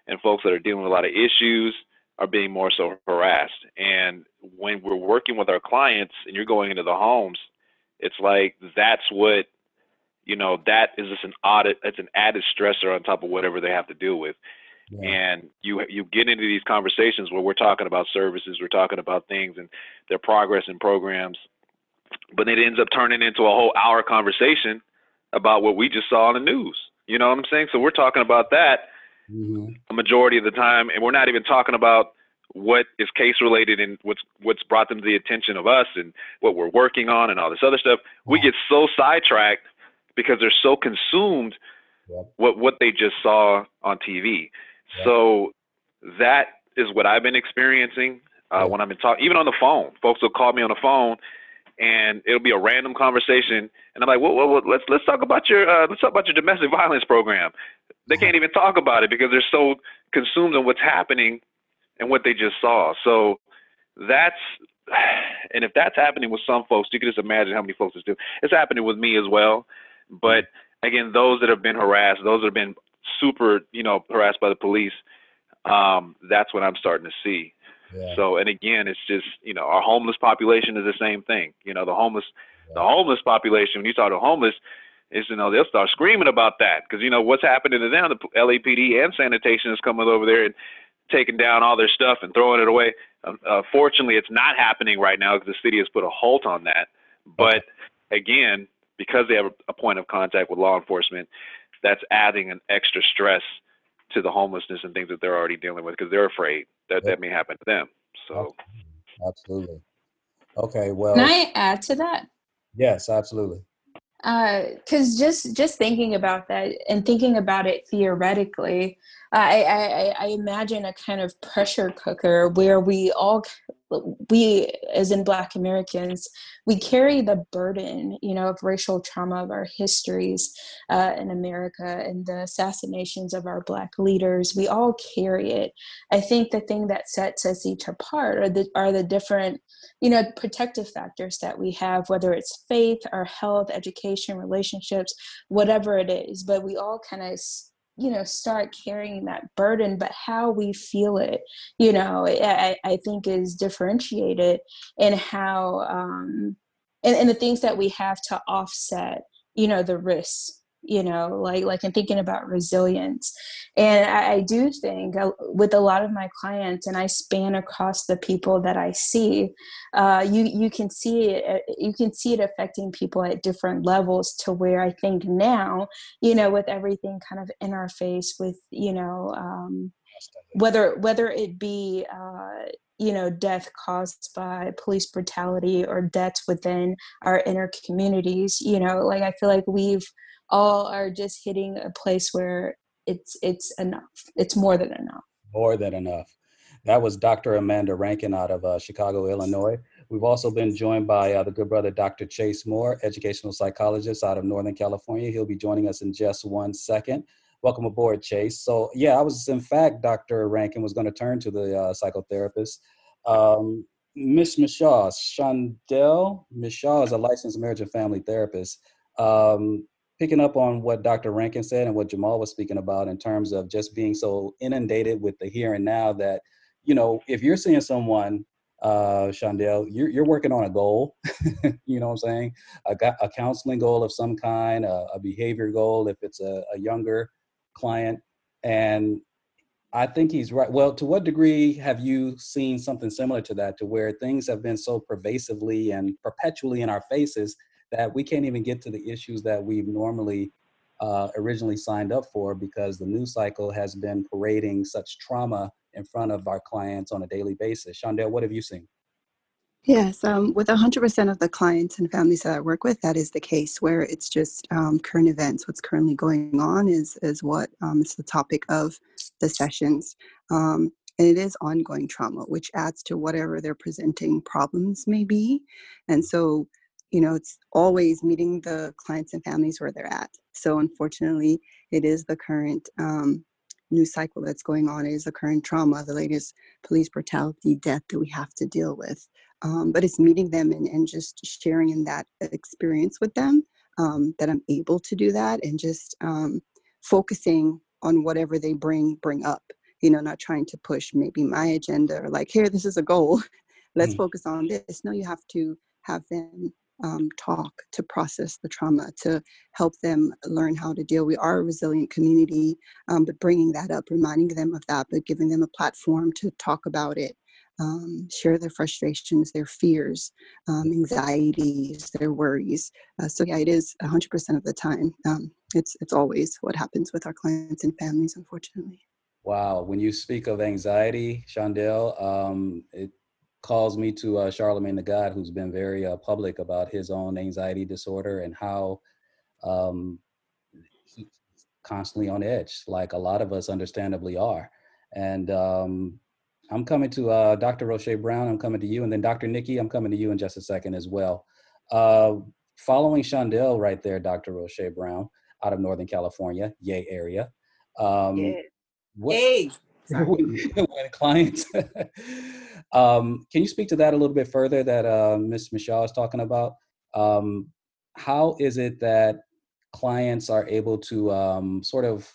and folks that are dealing with a lot of issues are being more so harassed and when we're working with our clients and you're going into the homes it's like that's what you know that is just an audit it's an added stressor on top of whatever they have to deal with and you you get into these conversations where we're talking about services we're talking about things and their progress and programs but it ends up turning into a whole hour conversation about what we just saw on the news. You know what i'm saying? So we're talking about that Mm-hmm. a majority of the time and we're not even talking about what is case related and what's what's brought them to the attention of us and what we're working on and all this other stuff. We get so sidetracked because they're so consumed what what they just saw on TV so that is what I've been experiencing uh, when I've been talking even on the phone folks will call me on the phone and it'll be a random conversation and I'm like well, well, well let's let's talk about your uh, let's talk about your domestic violence program they can't even talk about it because they're so consumed in what's happening and what they just saw. So that's and if that's happening with some folks, you can just imagine how many folks it's doing. It's happening with me as well. But again, those that have been harassed, those that have been super, you know, harassed by the police, um, that's what I'm starting to see. So and again, it's just you know our homeless population is the same thing. You know the homeless, the homeless population. When you talk to homeless, is you know they'll start screaming about that because you know what's happening to them. The LAPD and sanitation is coming over there and taking down all their stuff and throwing it away. Um, uh, fortunately, it's not happening right now because the city has put a halt on that. But again, because they have a, a point of contact with law enforcement, that's adding an extra stress to the homelessness and things that they're already dealing with because they're afraid that that may happen to them. So Absolutely. Okay. Well. Can I add to that? Yes, absolutely. Uh, because just just thinking about that and thinking about it theoretically I, I i imagine a kind of pressure cooker where we all we as in black americans we carry the burden you know of racial trauma of our histories uh, in america and the assassinations of our black leaders. We all carry it. I think the thing that sets us each apart are the are the different you know protective factors that we have whether it's faith our health education relationships whatever it is. But we all kind of you know start carrying that burden but how we feel it you know i, I think is differentiated in how um and, and the things that we have to offset you know the risks you know like like in thinking about resilience. And I, I do think uh, with a lot of my clients and i span across the people that i see uh, you you can see it uh, you can see it affecting people at different levels to where i think now you know with everything kind of in our face with you know um, whether whether it be uh, you know death caused by police brutality or deaths within our inner communities you know like i feel like we've all are just hitting a place where it's it's enough it's more than enough More than enough. That was Dr. Amanda Rankin out of uh, Chicago, Illinois. We've also been joined by uh, the good brother Dr. Chase Moore, educational psychologist out of Northern California. He'll be joining us in just one second. Welcome aboard, Chase. So, yeah, I was, in fact, Dr. Rankin was going to turn to the uh, psychotherapist. Um, Miss Mishaw, Shondel Mishaw is a licensed marriage and family therapist. Um, picking up on what Dr. Rankin said and what Jamal was speaking about in terms of just being so inundated with the here and now that, you know, if you're seeing someone, uh, Shondel, you're, you're working on a goal, you know what I'm saying? A, a counseling goal of some kind, a, a behavior goal if it's a, a younger client. And I think he's right. Well, to what degree have you seen something similar to that, to where things have been so pervasively and perpetually in our faces that we can't even get to the issues that we've normally uh, originally signed up for because the news cycle has been parading such trauma in front of our clients on a daily basis. Shondel, what have you seen? Yes, um, with 100% of the clients and families that I work with, that is the case where it's just um, current events. What's currently going on is is what um, is the topic of the sessions, um, and it is ongoing trauma, which adds to whatever their presenting problems may be. And so, you know, it's always meeting the clients and families where they're at. So, unfortunately, it is the current um, news cycle that's going on is the current trauma, the latest police brutality, death that we have to deal with. Um, but it's meeting them and, and just sharing in that experience with them um, that I'm able to do that and just um, focusing on whatever they bring bring up. You know, not trying to push maybe my agenda or like, here, this is a goal. Let's Mm. focus on this. No, you have to have them um, talk to process the trauma, to help them learn how to deal. We are a resilient community, um, but bringing that up, reminding them of that, but giving them a platform to talk about it, um, share their frustrations, their fears, um, anxieties, their worries. Uh, so yeah, it is 100% of the time. Um, it's it's always what happens with our clients and families, unfortunately. Wow. When you speak of anxiety, Shondel, um, it calls me to uh, Charlemagne the God, who's been very uh, public about his own anxiety disorder and how um, he's constantly on edge, like a lot of us understandably are. And um, I'm coming to uh, Dr. Rosche Brown. I'm coming to you, and then Dr. Nikki. I'm coming to you in just a second as well. Uh, following Shondel right there, Dr. Rosche Brown, out of Northern California, Yay area. Um, Yeah. what- Hey. when, when clients um, can you speak to that a little bit further that uh, ms michelle is talking about um, how is it that clients are able to um, sort of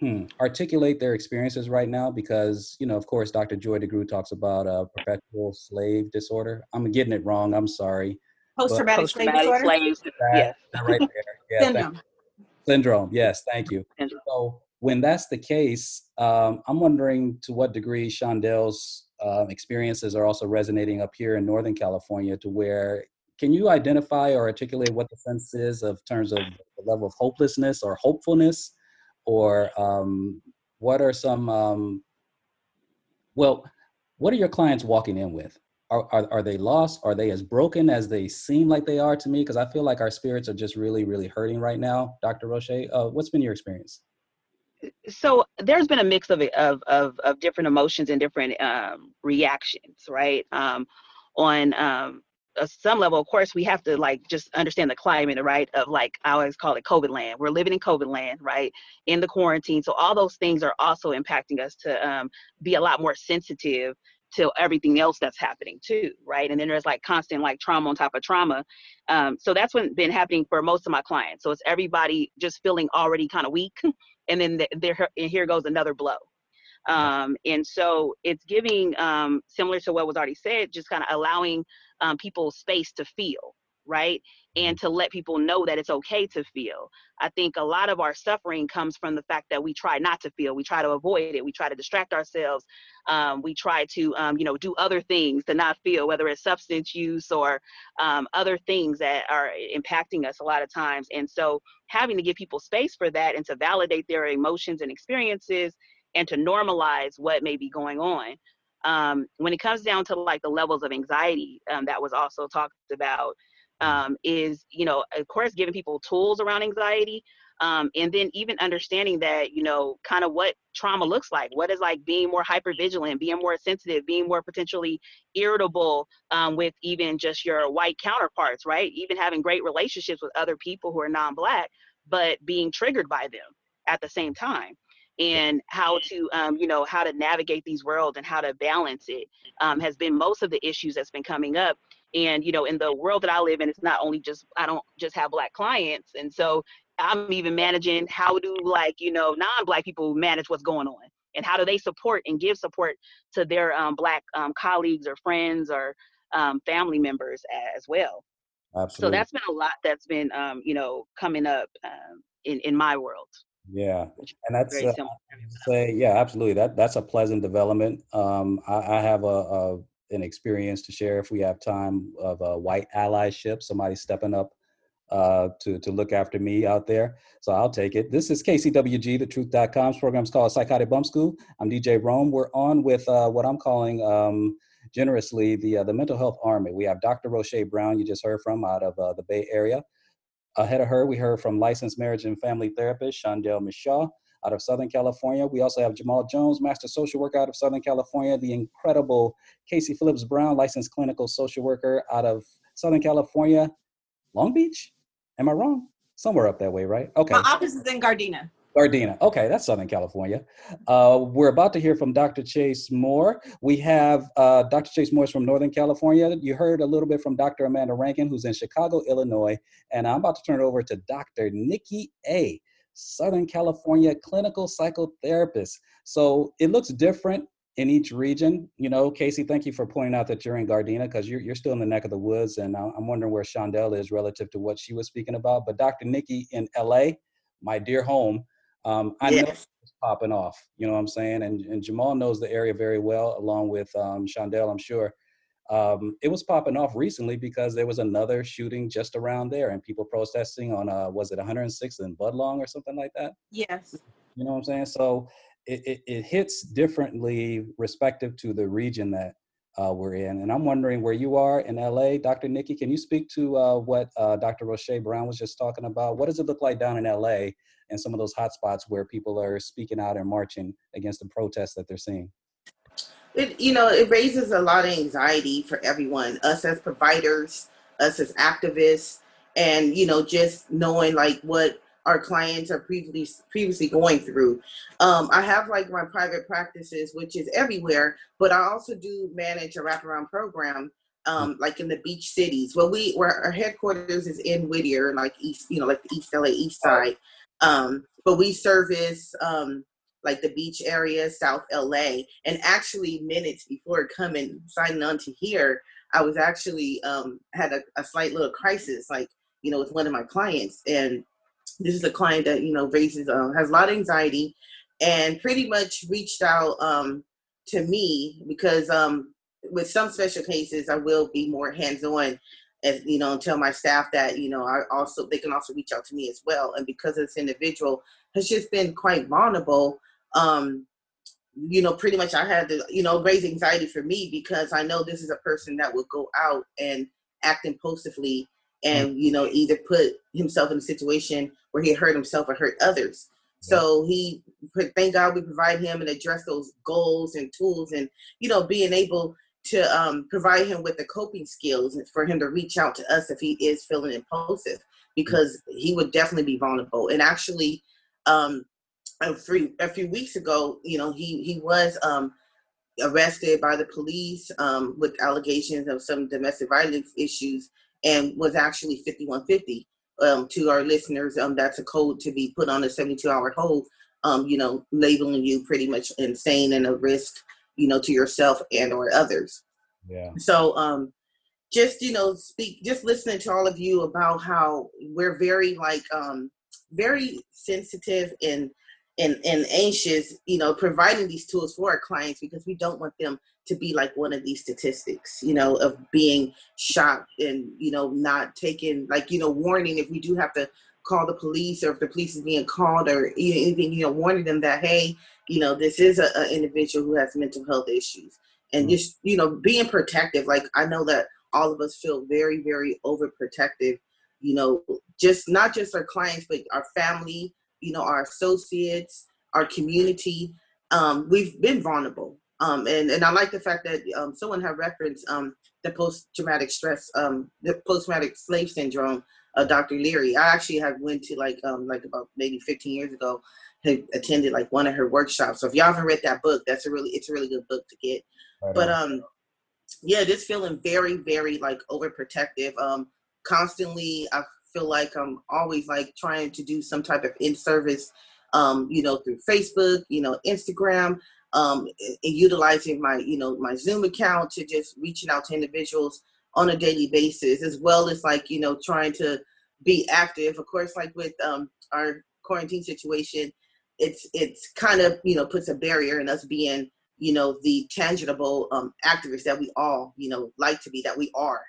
hmm, articulate their experiences right now because you know of course dr joy DeGruy talks about uh, perpetual slave disorder i'm getting it wrong i'm sorry Post-traumatic slave Post-traumatic disorder? slaves. that, Yes. that right there yeah, Syndrome. Syndrome. Yes, thank you. Syndrome. So when that's the case, um, I'm wondering to what degree Shondel's um, experiences are also resonating up here in Northern California. To where can you identify or articulate what the sense is of terms of the level of hopelessness or hopefulness, or um, what are some um, well, what are your clients walking in with? Are, are, are they lost? Are they as broken as they seem like they are to me? Because I feel like our spirits are just really, really hurting right now. Dr. Rosche, uh, what's been your experience? So there's been a mix of of of, of different emotions and different um, reactions, right? Um, on um, uh, some level, of course, we have to like just understand the climate, right? Of like I always call it COVID land. We're living in COVID land, right? In the quarantine, so all those things are also impacting us to um, be a lot more sensitive to everything else that's happening too, right? And then there's like constant like trauma on top of trauma. Um, so that's what been happening for most of my clients. So it's everybody just feeling already kind of weak, and then there and here goes another blow. Um, and so it's giving um, similar to what was already said, just kind of allowing um, people space to feel, right? And to let people know that it's okay to feel. I think a lot of our suffering comes from the fact that we try not to feel. We try to avoid it. We try to distract ourselves. Um, we try to, um, you know, do other things to not feel, whether it's substance use or um, other things that are impacting us a lot of times. And so having to give people space for that and to validate their emotions and experiences and to normalize what may be going on. Um, when it comes down to like the levels of anxiety um, that was also talked about, um, is you know of course giving people tools around anxiety, um, and then even understanding that you know kind of what trauma looks like. What is like being more hyper vigilant, being more sensitive, being more potentially irritable um, with even just your white counterparts, right? Even having great relationships with other people who are non-black, but being triggered by them at the same time and how to um, you know how to navigate these worlds and how to balance it um, has been most of the issues that's been coming up and you know in the world that i live in it's not only just i don't just have black clients and so i'm even managing how do like you know non-black people manage what's going on and how do they support and give support to their um, black um, colleagues or friends or um, family members as well Absolutely. so that's been a lot that's been um, you know coming up um, in in my world Yeah, and that's very uh, similar say yeah, absolutely. That that's a pleasant development. Um, I, I have a, a an experience to share if we have time of a white allyship, somebody stepping up uh, to to look after me out there. So I'll take it. This is KCWG, the Truth.com's program's called Psychotic Bump School. I'm DJ Rome. We're on with uh, what I'm calling um, generously the uh, the mental health army. We have Dr. Rosche Brown, you just heard from out of uh, the Bay Area. Ahead of her, we heard from licensed marriage and family therapist Shondel Mishaw out of Southern California. We also have Jamal Jones, master social worker out of Southern California. The incredible Kasey Phillips Brown, licensed clinical social worker out of Southern California. Long Beach? Am I wrong? Somewhere up that way, right? Okay. My office is in Gardena. Gardena. Okay, that's Southern California. Uh, we're about to hear from Dr. Chase Moore. We have uh, Dr. Chase Moore is from Northern California. You heard a little bit from Dr. Amanda Rankin, who's in Chicago, Illinois. And I'm about to turn it over to Dr. Nikki A., Southern California clinical psychotherapist. So it looks different in each region. You know, Kasey, thank you for pointing out that you're in Gardena because you're, you're still in the neck of the woods. And I'm wondering where Shondel is relative to what she was speaking about. But Dr. Nikki in LA, my dear home, um, I know Yes. it's popping off. You know what I'm saying? And, and Jamal knows the area very well, along with um, Shondel, I'm sure. Um, it was popping off recently because there was another shooting just around there and people protesting on, uh, was it 106th and Budlong or something like that? Yes. You know what I'm saying? So it, it, it hits differently respective to the region that uh, we're in. And I'm wondering where you are in LA. Dr. Nikki, can you speak to uh, what uh, Dr. Rosche Brown was just talking about? What does it look like down in LA and some of those hot spots where people are speaking out and marching against the protests that they're seeing? It you know it raises a lot of anxiety for everyone, us as providers, us as activists, and you know just knowing like what our clients are previously previously going through. Um, I have like my private practices, which is everywhere, but I also do manage a wraparound program. Um, like in the beach cities, well, we where our headquarters is in Whittier, like east, you know, like the East LA East Side. Um, but we service um, like the beach area, South LA. And actually, minutes before coming, signing on to here, I was actually um, had a, a slight little crisis, like, you know, with one of my clients. And this is a client that, you know, raises, uh, has a lot of anxiety and pretty much reached out um, to me because um, with some special cases, I will be more hands on and you know and tell my staff that you know i also they can also reach out to me as well and because this individual has just been quite vulnerable um you know pretty much i had to you know raise anxiety for me because i know this is a person that would go out and act impulsively and you know either put himself in a situation where he hurt himself or hurt others. So he thank god we provide him and address those goals and tools and you know being able to um, provide him with the coping skills for him to reach out to us if he is feeling impulsive because he would definitely be vulnerable. And actually um, a few, a few weeks ago you know he he was um, arrested by the police um, with allegations of some domestic violence issues and was actually 5150 um, to our listeners um, that's a code to be put on a 72 hour hold um, you know labeling you pretty much insane and a risk you know to yourself and or others Yeah. so um just you know speak just listening to all of you about how we're very like um very sensitive and and and anxious you know providing these tools for our clients because we don't want them to be like one of these statistics you know of being shot and you know not taking like you know warning if we do have to call the police or if the police is being called or you know, anything you know warning them that hey you know this is a, a individual who has mental health issues. And mm-hmm. just you know being protective like i know that all of us feel very very overprotective you know just not just our clients but our family you know our associates our community um, we've been vulnerable. Um, and and i like the fact that um, someone had referenced um, the post-traumatic stress um, the post-traumatic slave syndrome uh, dr leary. I actually had went to like um, like about maybe 15 years ago had attended like one of her workshops. So if y'all haven't read that book that's a really it's a really good book to get. Right but on. um yeah just feeling very very like overprotective. Um constantly i feel like i'm always like trying to do some type of in service um you know through facebook you know instagram um and utilizing my you know my zoom account to just reaching out to individuals on a daily basis as well as like you know trying to be active of course like with um our quarantine situation it's it's kind of you know puts a barrier in us being you know the tangible um activists that we all you know like to be that we are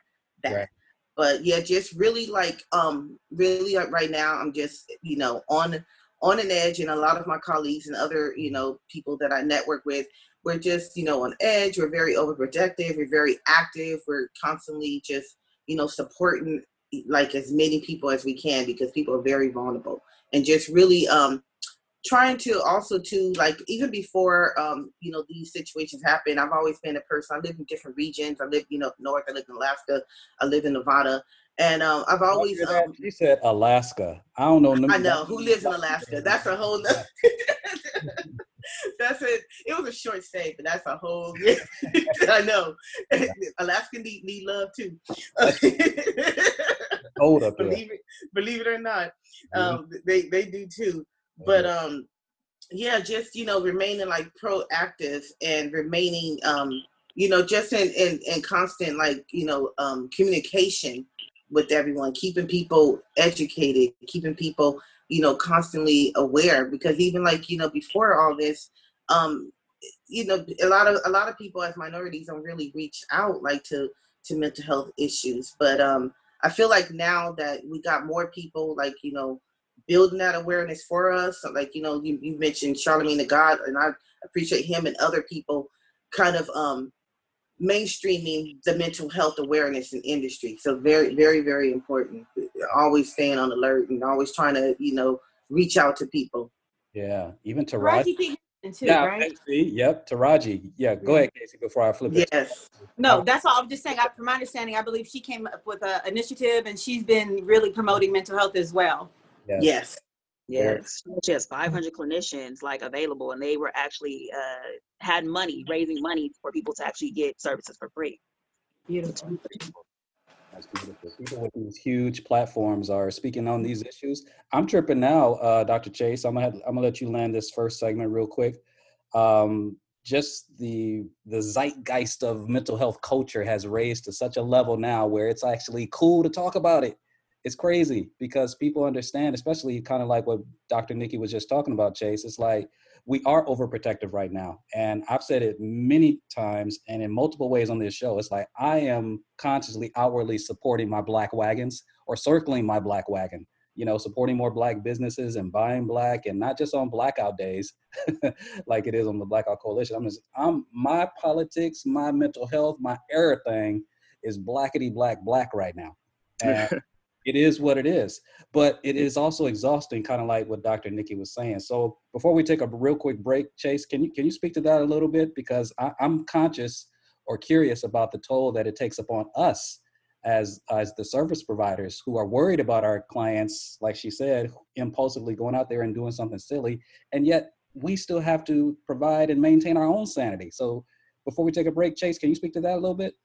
that Right. But yeah just really like um really right now i'm just you know on on an edge and a lot of my colleagues and other you know people that i network with we're just you know on edge we're very overprotective we're very active we're constantly just you know supporting like as many people as we can because people are very vulnerable. And just really um trying to also to like even before um you know these situations happen i've always been a person i live in different regions i live you know up north i live in alaska i live in nevada And um, I've always um, She said Alaska. I don't know. I know who lives in Alaska. That's a whole. nother- that's it. It was a short stay, but that's a whole. I know. Alaska need need love too. Hold up believe it, believe it or not, Mhm. um, they they do too. But um, yeah, just you know, remaining like proactive and remaining um, you know, just in in, in constant like you know um, communication with everyone, keeping people educated, keeping people you know constantly aware. Because even like you know before all this, um, you know, a lot of a lot of people as minorities don't really reach out like to to mental health issues, but um, I feel like now that we got more people like you know building that awareness for us. So like you know, you, you mentioned Charlemagne the God, and I appreciate him and other people kind of um, mainstreaming the mental health awareness in industry. So very, very, very important. Always staying on alert and always trying to you know reach out to people. Yeah, even Taraji. Raji P. Too, yeah, right? see, yep, Taraji. Yeah, go ahead, Kasey, before I flip it. Yes. No, that's all. I'm just saying. I, from my understanding, I believe she came up with an initiative, and she's been really promoting mental health as well. Yes. Yes, she has 500 clinicians like available, and they were actually uh, had money raising money for people to actually get services for free. Beautiful. That's beautiful. People with these huge platforms are speaking on these issues. I'm tripping now, uh, Dr. Chase. I'm gonna have, I'm gonna let you land this first segment real quick. Um, just the the zeitgeist of mental health culture has raised to such a level now where it's actually cool to talk about it. It's crazy because people understand, especially kind of like what Dr. Nikki was just talking about, Chase. It's like we are overprotective right now. And I've said it many times and in multiple ways on this show. It's like I am consciously outwardly supporting my black wagons or circling my black wagon, you know, supporting more black businesses and buying black and not just on blackout days like it is on the Blackout Coalition. I'm just I'm my politics, my mental health, my everything is blackety black black right now. And it is what it is. But it mm. is also exhausting, kind of like what Dr. Nikki was saying. So before we take a real quick break, Chase, can you can you speak to that a little bit? Because I, I'm conscious or curious about the toll that it takes upon us as as the service providers who are worried about our clients, like she said, impulsively going out there and doing something silly, and yet we still have to provide and maintain our own sanity. So before we take a break, Chase, can you speak to that a little bit?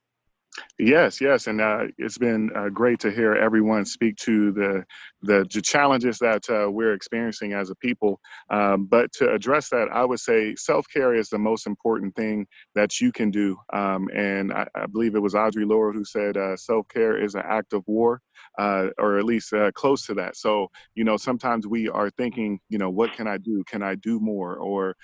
Yes, yes, and uh, it's been uh, great to hear everyone speak to the the, the challenges that uh, we're experiencing as a people. Um, but to address that, I would say self care is the most important thing that you can do. Um, and I, I believe it was Audre Lorde who said uh, self care is an act of war. Uh, or at least uh, close to that. So, you know, sometimes we are thinking, you know, what can I do? Can I do more? Or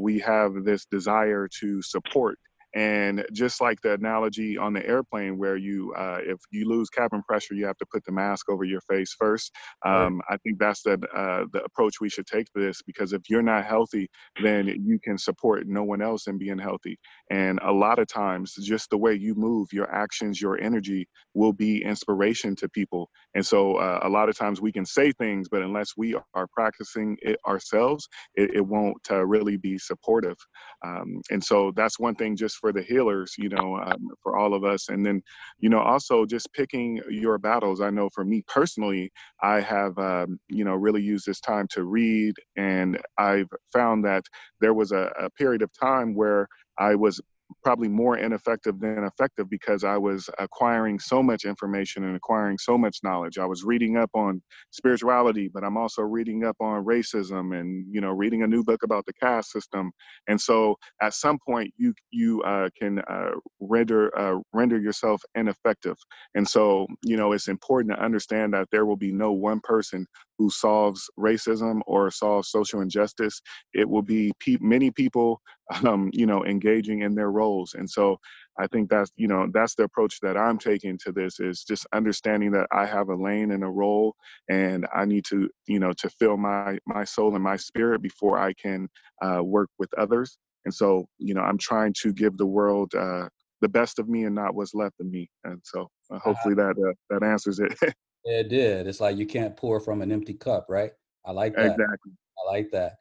we have this desire to support and just like the analogy on the airplane, where you, uh, if you lose cabin pressure, you have to put the mask over your face first. Um, I think that's the uh, the approach we should take to this because if you're not healthy, then you can support no one else in being healthy. And a lot of times, just the way you move, your actions, your energy will be inspiration to people. And so, uh, a lot of times we can say things, but unless we are practicing it ourselves, it, it won't uh, really be supportive. Um, and so, that's one thing just for the healers, you know, um, for all of us. And then, you know, also just picking your battles. I know for me personally, I have, um, you know, really used this time to read, and I've found that there was a, a period of time where I was probably more ineffective than effective because I was acquiring so much information and acquiring so much knowledge. I was reading up on spirituality, but I'm also reading up on racism and you know reading a new book about the caste system. And so at some point you you uh, can uh, render uh, render yourself ineffective. And so you know it's important to understand that there will be no one person who solves racism or solves social injustice. It will be pe- many people, um, you know, engaging in their roles. And so I think that's, you know, that's the approach that I'm taking to this is just understanding that I have a lane and a role and I need to, you know, to fill my, my soul and my spirit before I can uh, work with others. And so, you know, I'm trying to give the world uh, the best of me and not what's left of me. And so uh, hopefully that, uh, that answers it. It did. It's like you can't pour from an empty cup, right? I like that. Exactly. I like that.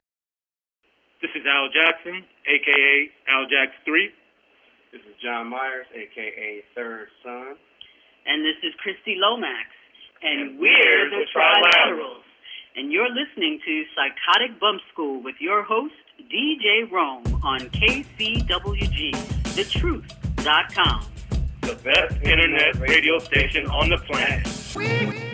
This is Al Jackson, aka Al Jax 3. This is John Myers, aka Third Son. And this is Christy Lomax. And we're the Trilaterals. And you're listening to Psychotic Bump School with your host, DJ Rome, on KCWG, thetruth.com. The best internet radio station on the planet. Okay,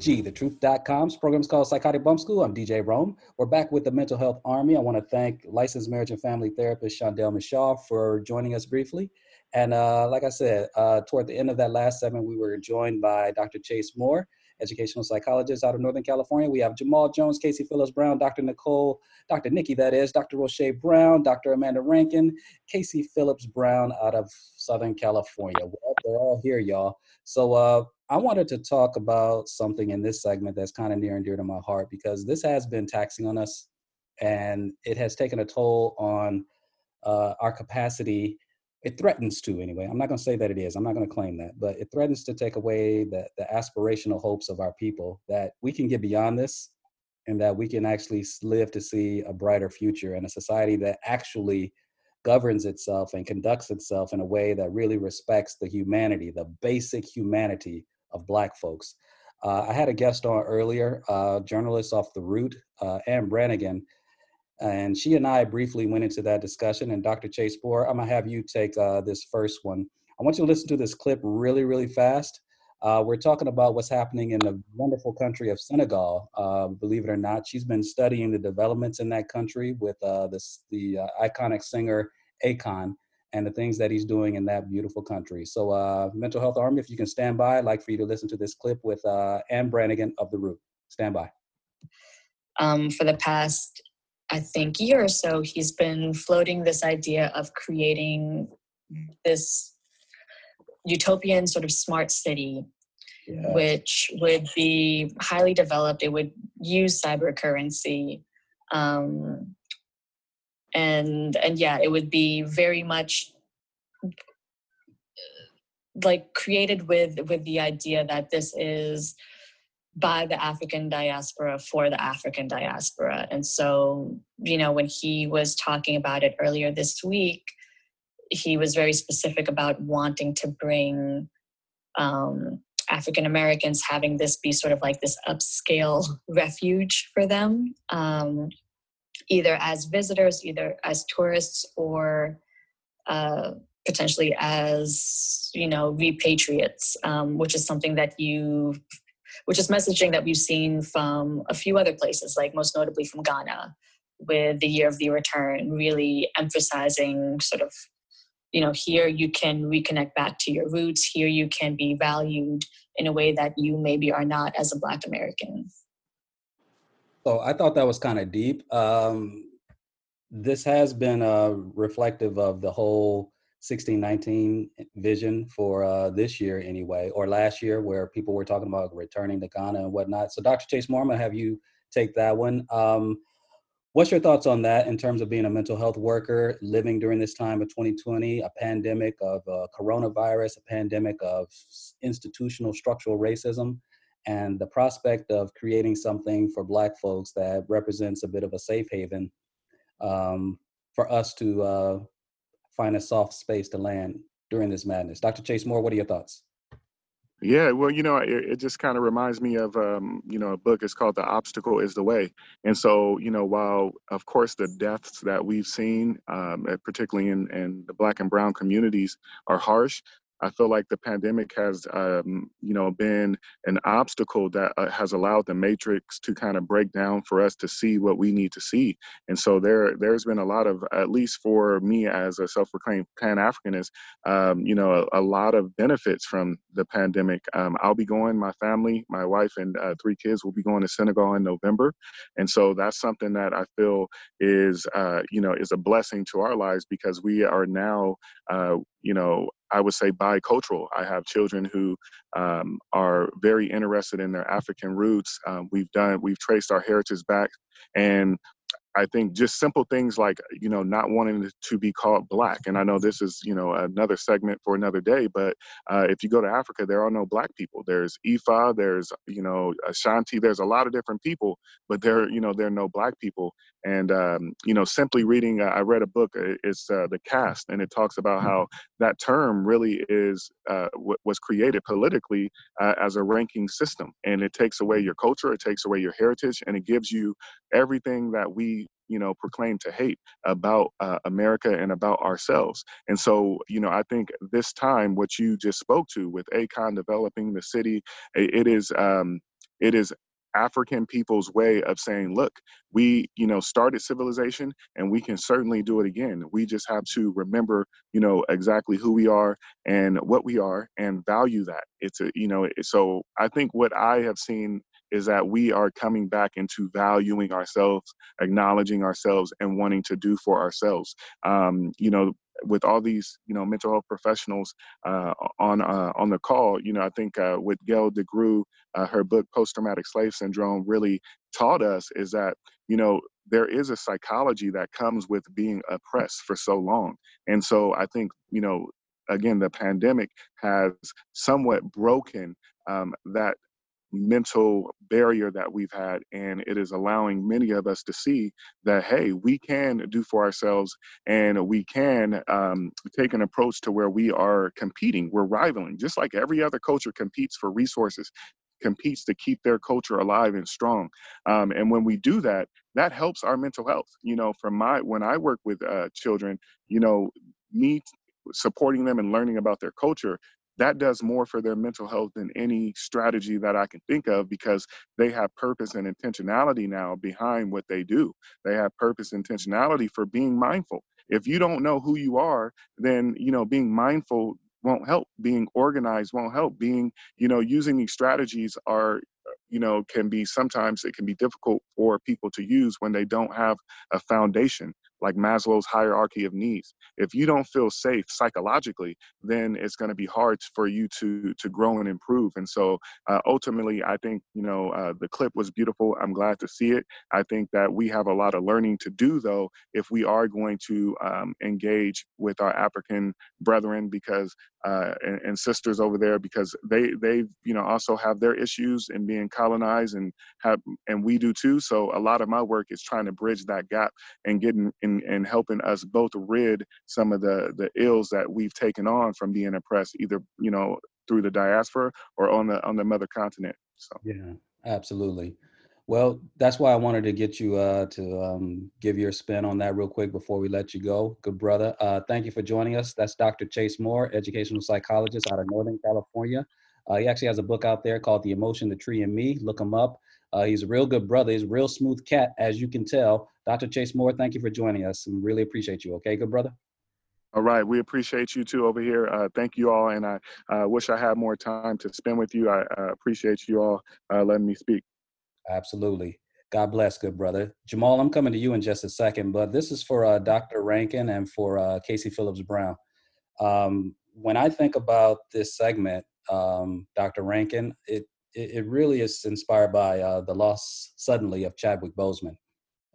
KCWG, the truth.com's program is called Psychotic Bump School. I'm DJ Rome. We're back with the Mental Health Army. I want to thank licensed marriage and family therapist Shondel Mishaw for joining us briefly. And uh, like I said, uh, toward the end of that last segment, we were joined by Dr. Chase Moore, educational psychologist out of Northern California. We have Jamal Jones, Kasey Phillips Brown, Dr. Nicole, Dr. Nikki, that is, Dr. Rosche Brown, Dr. Amanda Rankin, Kasey Phillips Brown out of Southern California. Well, they're all here, y'all. So uh, I wanted to talk about something in this segment that's kind of near and dear to my heart because this has been taxing on us and it has taken a toll on uh, our capacity. It threatens to, anyway. I'm not going to say that it is. I'm not going to claim that, but it threatens to take away the, the aspirational hopes of our people that we can get beyond this and that we can actually live to see a brighter future and a society that actually governs itself and conducts itself in a way that really respects the humanity, the basic humanity of Black folks. Uh, I had a guest on earlier, uh, journalist off the root, uh, Anne Branigin, and she and I briefly went into that discussion. And Dr. Chase Moore, I'm gonna have you take uh, this first one. I want you to listen to this clip really, really fast. Uh, we're talking about what's happening in the wonderful country of Senegal. Uh, believe it or not, she's been studying the developments in that country with uh, this, the uh, iconic singer Akon and the things that he's doing in that beautiful country. So, uh, Mental Health Army, if you can stand by, I'd like for you to listen to this clip with uh, Anne Branigin of The Root. Stand by. um, for the past, I think, year or so, he's been floating this idea of creating this utopian sort of smart city, which would be highly developed. It would use cyber currency. Um, and and yeah, it would be very much like created with with the idea that this is by the African diaspora for the African diaspora. And so, you know, when he was talking about it earlier this week, he was very specific about wanting to bring um, African Americans having this be sort of like this upscale refuge for them, um, either as visitors, either as tourists, or uh, potentially as you know repatriates, um, which is something that you, which is messaging that we've seen from a few other places, like most notably from Ghana, with the Year of the Return, really emphasizing sort of you know here you can reconnect back to your roots here you can be valued in a way that you maybe are not as a black american So I thought that was kind of deep. Um, this has been uh, reflective of the whole 1619 vision for uh, this year, anyway, or last year, where people were talking about returning to Ghana and whatnot. So, Dr. Chase gonna have you take that one. Um, what's your thoughts on that in terms of being a mental health worker, living during this time of 2020, a pandemic of uh, coronavirus, a pandemic of institutional structural racism? And the prospect of creating something for black folks that represents a bit of a safe haven um, for us to uh, find a soft space to land during this madness. Dr. Chase Moore, what are your thoughts? Yeah, well, you know, it, it just kind of reminds me of, um, you know, a book. It's called "The Obstacle Is the Way," and so, you know, while of course the deaths that we've seen, um, particularly in in the Black and Brown communities, are harsh. I feel like the pandemic has, um, you know, been an obstacle that uh, has allowed the matrix to kind of break down for us to see what we need to see. And so there, there's been a lot of, at least for me as a self-proclaimed Pan-Africanist, um, you know, a, a, lot of benefits from the pandemic. Um, I'll be going, my family, my wife, and uh, three kids will be going to Senegal in November, and so that's something that I feel is, uh, you know, is a blessing to our lives because we are now, uh, you know, I would say bicultural. I have children who um, are very interested in their African roots. Um, we've done, we've traced our heritage back, and I think just simple things like you know not wanting to be called black, and I know this is you know another segment for another day, but uh, if you go to Africa, there are no black people. There's Ifa, there's you know Ashanti, there's a lot of different people, but there you know there are no black people. And um, you know simply reading, uh, I read a book, it's uh, the caste, and it talks about how that term really is uh, w- was created politically uh, as a ranking system, and it takes away your culture, it takes away your heritage, and it gives you everything that we you know proclaim to hate about uh, america and about ourselves and so you know i think this time what you just spoke to with Akon developing the city it is um, it is African people's way of saying, look, we, you know, started civilization and we can certainly do it again. We just have to remember, you know, exactly who we are and what we are and value that. It's a, you know, so I think what I have seen is that we are coming back into valuing ourselves, acknowledging ourselves, and wanting to do for ourselves. Um, you know, with all these you know mental health professionals uh, on uh, on the call, you know, I think uh, with Gail DeGruy, uh, her book Post Traumatic Slave Syndrome really taught us is that you know there is a psychology that comes with being oppressed for so long, and so I think you know again the pandemic has somewhat broken um, that mental barrier that we've had and it is allowing many of us to see that hey we can do for ourselves and we can um, take an approach to where we are competing we're rivaling. Just like every other culture competes for resources competes to keep their culture alive and strong. Um, and when we do that that helps our mental health. You know from my when i work with uh, children you know me supporting them and learning about their culture that does more for their mental health than any strategy that I can think of because they have purpose and intentionality now behind what they do. They have purpose and intentionality for being mindful. If you don't know who you are, then you know being mindful won't help. Being organized won't help. Being, you know, using these strategies are you know can be sometimes it can be difficult for people to use when they don't have a foundation like Maslow's hierarchy of needs. If you don't feel safe psychologically, then it's going to be hard for you to to grow and improve. And so uh, ultimately, I think you know uh, the clip was beautiful. I'm glad to see it. I think that we have a lot of learning to do though if we are going to um, engage with our African brethren because uh, and, and, sisters over there because they they you know also have their issues in being colonized and have and we do too. So a lot of my work is trying to bridge that gap and getting in and helping us both rid some of the the ills that we've taken on from being oppressed, either you know through the diaspora or on the on the mother continent. So yeah, absolutely. Well, that's why I wanted to get you uh, to um, give your spin on that real quick before we let you go. Good brother. Uh, thank you for joining us. That's Dr. Chase Moore, educational psychologist out of Northern California. Uh, he actually has a book out there called The Emotion, the Tree, and Me. Look him up. Uh, he's a real good brother. He's a real smooth cat, as you can tell. Dr. Chase Moore, thank you for joining us. We really appreciate you. Okay, good brother? All right, we appreciate you too over here. Uh, thank you all, and I uh, wish I had more time to spend with you. I appreciate you all letting me speak. Absolutely. God bless, good brother. Jamal, I'm coming to you in just a second, but this is for uh, Dr. Rankin and for uh, Kasey Phillips Brown. Um, when I think about this segment, um, Dr. Rankin, it, it, really is inspired by uh, the loss suddenly of Chadwick Boseman,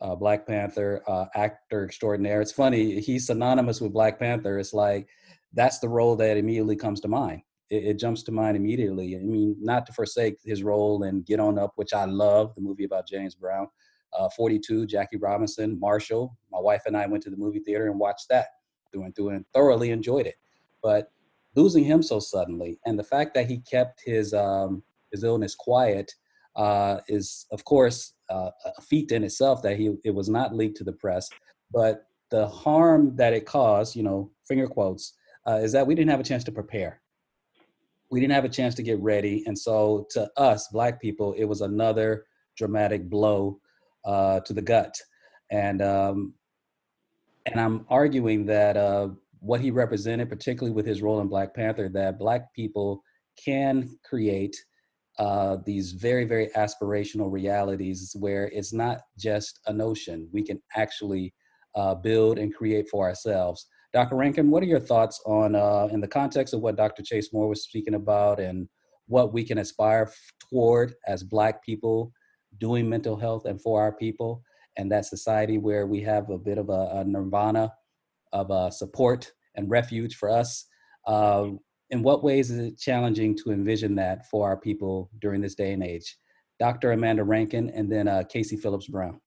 uh, Black Panther uh, actor extraordinaire. It's funny, he's synonymous with Black Panther. It's like that's the role that immediately comes to mind it, it, jumps to mind immediately. I mean, not to forsake his role in Get On Up, which I love, the movie about James Brown. Uh, 42, Jackie Robinson, Marshall. My wife and I went to the movie theater and watched that through and through and thoroughly enjoyed it. But losing him so suddenly, and the fact that he kept his um, his illness quiet uh, is, of course, uh, a feat in itself that he it was not leaked to the press. But the harm that it caused, you know, finger quotes, uh, is that we didn't have a chance to prepare. We didn't have a chance to get ready, and so to us, Black people, it was another dramatic blow uh, to the gut. And um, and I'm arguing that uh, what he represented, particularly with his role in Black Panther, that Black people can create uh, these very, very aspirational realities where it's not just a notion. We can actually uh, build and create for ourselves. Dr. Rankin, what are your thoughts on, uh, in the context of what Dr. Chase Moore was speaking about and what we can aspire toward as Black people doing mental health and for our people? and that society where we have a bit of a, a nirvana of uh, support and refuge for us. Uh, in what ways is it challenging to envision that for our people during this day and age? Dr. Amanda Rankin and then uh, Kasey Phillips Brown.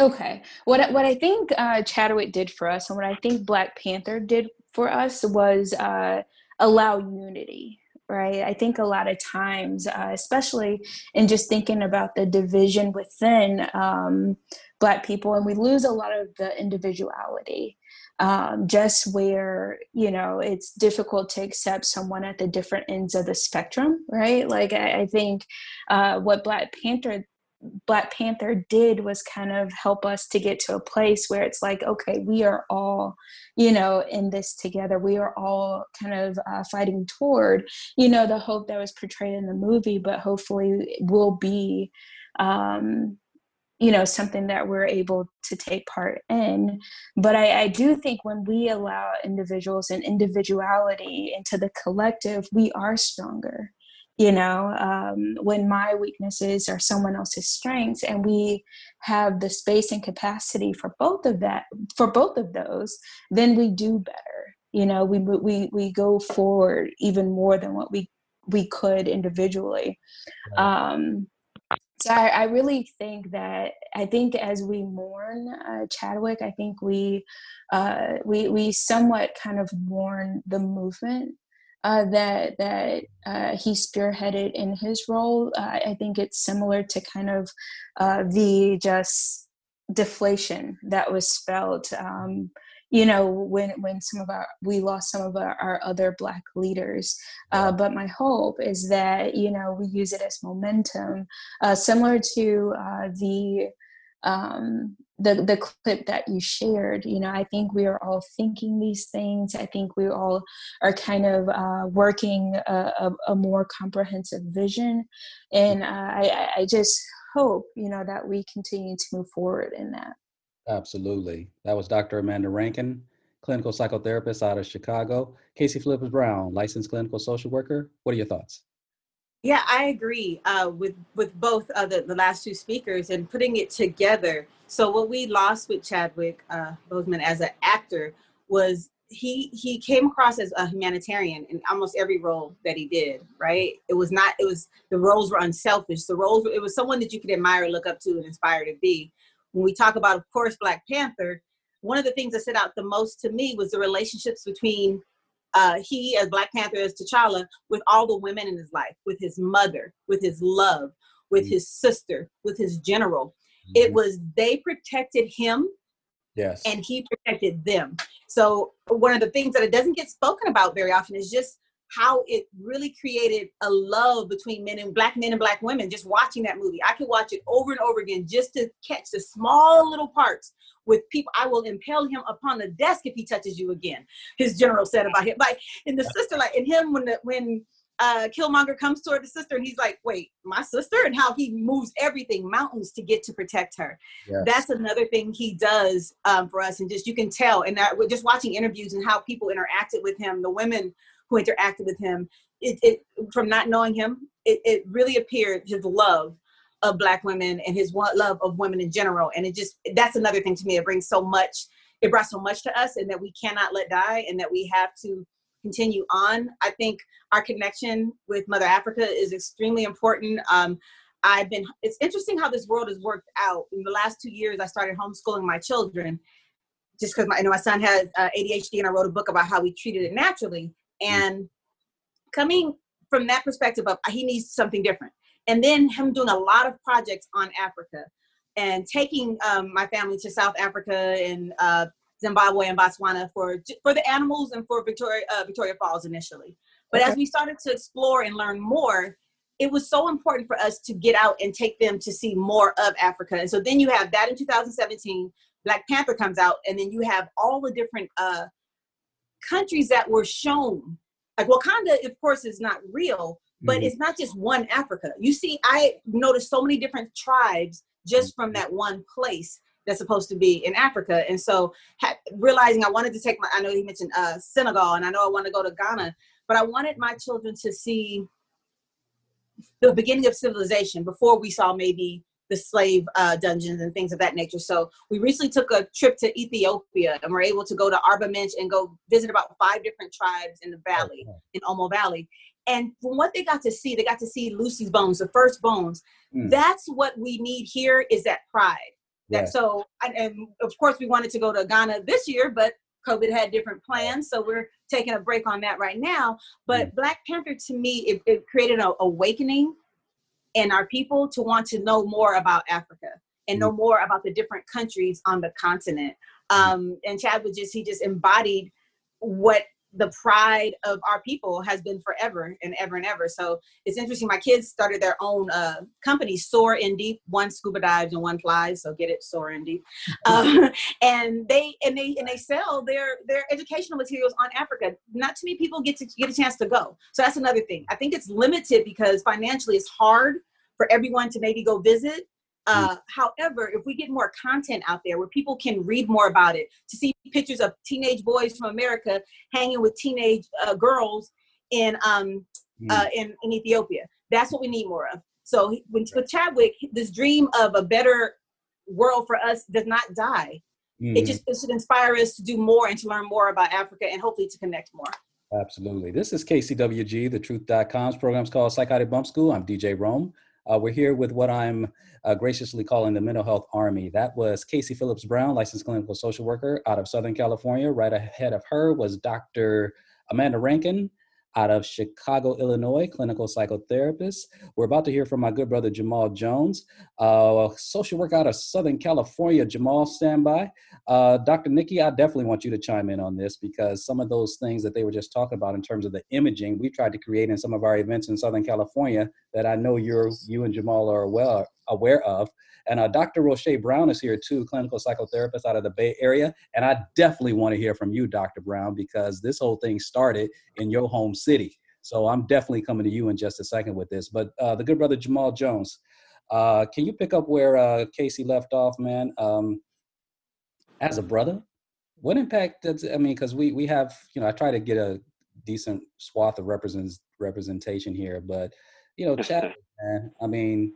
Okay, what what I think uh, Chadwick did for us, and what I think Black Panther did for us, was uh, allow unity right? I think a lot of times, uh, especially in just thinking about the division within um, Black people, and we lose a lot of the individuality. Um, just where you know it's difficult to accept someone at the different ends of the spectrum, right? Like I, I think uh, what Black Panther Black Panther did was kind of help us to get to a place where it's like, okay, we are all, you know, in this together. We are all kind of uh, fighting toward, you know, the hope that was portrayed in the movie, but hopefully will be, um, you know, something that we're able to take part in. But I, I do think when we allow individuals and individuality into the collective, we are stronger you know? Um, when my weaknesses are someone else's strengths and we have the space and capacity for both of that for both of those then we do better you know? We we we go forward even more than what we we could individually. Um, so I, I, really think that I think as we mourn uh, Chadwick, I think we uh, we we somewhat kind of mourn the movement uh, that that uh, he spearheaded in his role. I think it's similar to kind of uh, the just deflation that was spelled. Um, you know, when when some of our we lost some of our, our other black leaders, uh, but my hope is that you know we use it as momentum, uh, similar to the um, the the clip that you shared you know i think we are all thinking these things. I think we all are kind of uh, working a, a, a, more comprehensive vision. And uh, I, I just hope you know that we continue to move forward in that absolutely that was dr amanda rankin clinical psychotherapist out of chicago kasey phillips brown licensed clinical social worker what are your thoughts yeah, I agree uh, with with both the, the last two speakers and putting it together. So what we lost with Chadwick uh, Boseman as an actor was he he came across as a humanitarian in almost every role that he did. Right? It was not. It was the roles were unselfish. The roles. It was someone that you could admire, look up to, and inspire to be. When we talk about, of course, Black Panther, one of the things that stood out the most to me was the relationships between uh, he as Black Panther as T'Challa with all the women in his life, with his mother, with his love, with mm-hmm. his sister, with his general. Mm-hmm. It was they protected him. Yes. And he protected them. So one of the things that it doesn't get spoken about very often is just how it really created a love between men and black men and black women just watching that movie i could watch it over and over again just to catch the small little parts with people. I will impale him upon the desk if he touches you again. His general said about him. Like in the sister, like in him when the when uh Killmonger comes toward the sister and he's like, wait, my sister, and how he moves everything, mountains to get to protect her. Yes. That's another thing he does um, for us. And just you can tell, and that we're just watching interviews and how people interacted with him, the women who interacted with him, it, it from not knowing him, it, it really appeared his love of black women and his love of women in general. And it just that's another thing to me. It brings so much it brought so much to us and that we cannot let die and that we have to continue on. I think our connection with mother africa is extremely important. Um, i've been it's interesting how this world has worked out. In the last two years i started homeschooling my children just because my, you know, my son has uh, adhd and i wrote a book about how we treated it naturally And coming from that perspective of he needs something different. And then him doing a lot of projects on Africa and taking um, my family to South Africa and uh, Zimbabwe and Botswana for for the animals and for Victoria uh, Victoria Falls initially. But Okay. as we started to explore and learn more, it was so important for us to get out and take them to see more of Africa. And so then you have that in 2017. Black Panther comes out, and then you have all the different uh, countries that were shown. Like Wakanda, of course, is not real, but Mhm. it's not just one Africa. You see, I noticed so many different tribes just from that one place that's supposed to be in Africa. And so ha- realizing I wanted to take my, I know he mentioned uh, Senegal, and I know I want to go to Ghana, but I wanted my children to see the beginning of civilization before we saw maybe the slave uh, dungeons and things of that nature. So we recently took a trip to Ethiopia and we're able to go to Arba Minch and go visit about five different tribes in the valley, in Omo Valley. And from what they got to see, they got to see Lucy's bones, the first bones. Mm. That's what we need here is that pride. That so, and, of course, we wanted to go to Ghana this year, but COVID had different plans, so we're taking a break on that right now. But Black Panther, to me, it, it created an awakening in our people to want to know more about Africa and know more about the different countries on the continent. Um, and Chad was just he just embodied what the pride of our people has been forever and ever and ever. So it's interesting. My kids started their own uh, company, Soar in Deep. One scuba dives and one flies. So get it, Soar in Deep. Um, and they and they and they sell their their educational materials on Africa. Not too many people get to get a chance to go. So that's another thing. I think it's limited because financially it's hard for everyone to maybe go visit. Uh, however, if we get more content out there where people can read more about it, to see pictures of teenage boys from America hanging with teenage uh, girls in um, uh, in, in Ethiopia, that's what we need more of. So when, with Chadwick, this dream of a better world for us does not die. It Mhm. just it should inspire us to do more and to learn more about Africa and hopefully to connect more. Absolutely. This is KCWG, the truth.com's program's called Psychotic Bump School. I'm DJ Rome. Uh, we're here with what I'm uh, graciously calling the Mental Health Army. That was Kasey Phillips Brown, licensed clinical social worker out of Southern California. Right ahead of her was Dr. Amanda Rankin out of Chicago, Illinois, clinical psychotherapist. We're about to hear from my good brother Jamal Jones, uh, social worker out of Southern California. Jamal, stand by. Uh, Dr. Nikki, I definitely want you to chime in on this because some of those things that they were just talking about in terms of the imaging we tried to create in some of our events in Southern California that I know you're you and Jamal are well aware of. And uh, Dr. Rosche Brown is here too, clinical psychotherapist out of the Bay Area. And I definitely want to hear from you, Dr. Brown, because this whole thing started in your home city. So I'm definitely coming to you in just a second with this. But uh, the good brother Jamal Jones, uh, can you pick up where uh, Kasey left off, man? Um, as a brother, what impact does I mean? Because we we have you know I try to get a decent swath of represents representation here, but you know, man, I mean,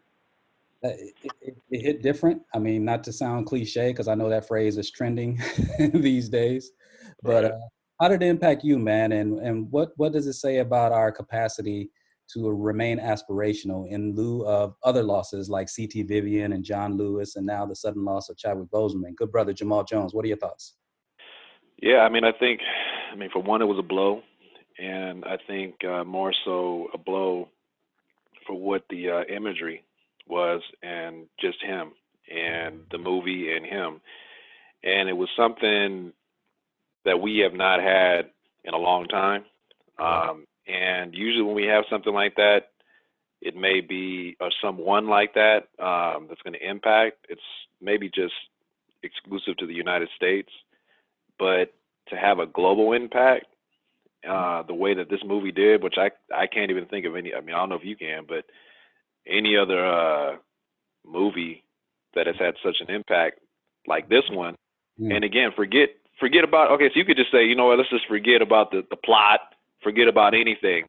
it, it, it hit different. I mean, not to sound cliche, because I know that phrase is trending these days, but uh, how did it impact you, man? And and what what does it say about our capacity to remain aspirational in lieu of other losses like C.T. Vivian and John Lewis, and now the sudden loss of Chadwick Boseman? Good brother Jamal Jones, what are your thoughts? Yeah, I mean, I think, I mean, for one, it was a blow, and I think uh, more so a blow for what the uh, imagery was and just him and the movie and him, and it was something that we have not had in a long time. Um, and usually, when we have something like that, it may be or someone like that um, that's going to impact. It's maybe just exclusive to the United States but to have a global impact uh the way that this movie did which i i can't even think of any i mean i don't know if you can but any other uh movie that has had such an impact like this one. And again forget forget about okay so you could just say you know what let's just forget about the the plot forget about anything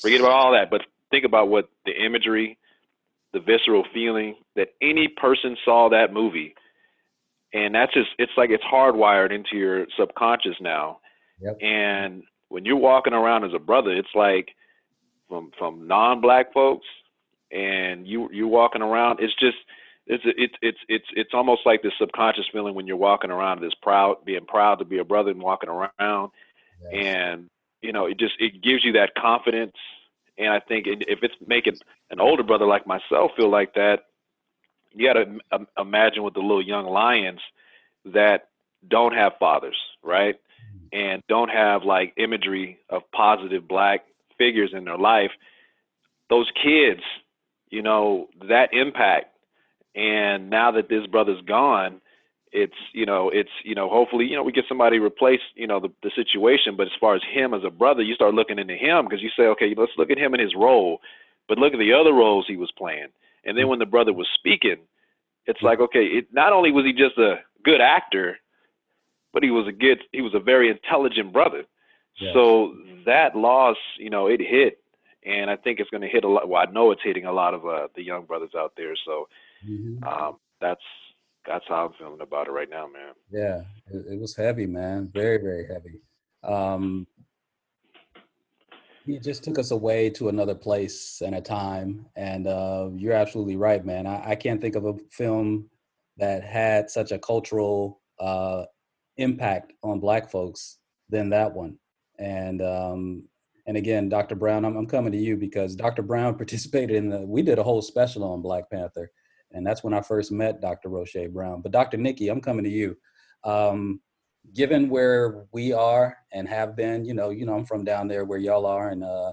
forget about all that but think about what the imagery the visceral feeling that any person saw that movie. And that's just it's like it's hardwired into your subconscious now. And when you're walking around as a brother it's like from from non-black folks and you you walking around it's just it's it's it's it's it's almost like this subconscious feeling when you're walking around this proud being proud to be a brother and walking around and you know, it just it gives you that confidence. And I think if it's making an older brother like myself feel like that, you got to um, imagine with the little young lions that don't have fathers, right? And don't have like imagery of positive black figures in their life. Those kids, you know, that impact. And now that this brother's gone, it's you know it's you know hopefully you know we get somebody to replace you know the, the situation. But as far as him as a brother you start looking into him because you say okay let's look at him and his role. But look at the other roles he was playing. And then mm-hmm. when the brother was speaking it's mm-hmm. like okay it not only was he just a good actor but he was a good he was a very intelligent brother. Yes. so that loss you know it hit and i think it's going to hit a lot well i know it's hitting a lot of uh, the young brothers out there so um, that's that's how i'm feeling about it right now man Yeah, it, it was heavy, man. Very, very heavy. Um, he just took us away to another place and a time. And uh, you're absolutely right, man. I, I can't think of a film that had such a cultural uh, impact on Black folks than that one. And um, and again, Dr. Brown, I'm, I'm coming to you because Dr. Brown participated in the. We did a whole special on Black Panther, and that's when I first met Dr. Rosche Brown. But Dr. Nikki, I'm coming to you. Um, given where we are and have been, you know, you know, I'm from down there where y'all are in uh,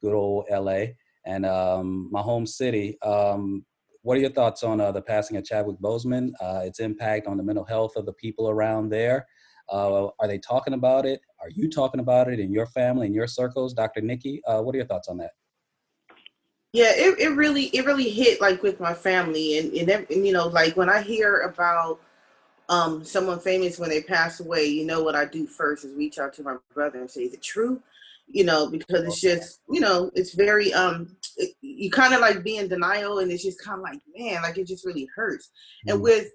good old LA and um, my home city. Um, what are your thoughts on uh, the passing of Chadwick Boseman, uh, its impact on the mental health of the people around there? Uh, are they talking about it? Are you talking about it in your family, in your circles? Dr. Nikki, uh, what are your thoughts on that? Yeah, it, it really it really hit like with my family and, and and you know like when I hear about um someone famous when they pass away, you know what I do first is reach out to my brother and say, "Is it true?" You know, because it's just you know it's very um it, you kind of like be in denial and it's just kind of like man like it just really hurts. And with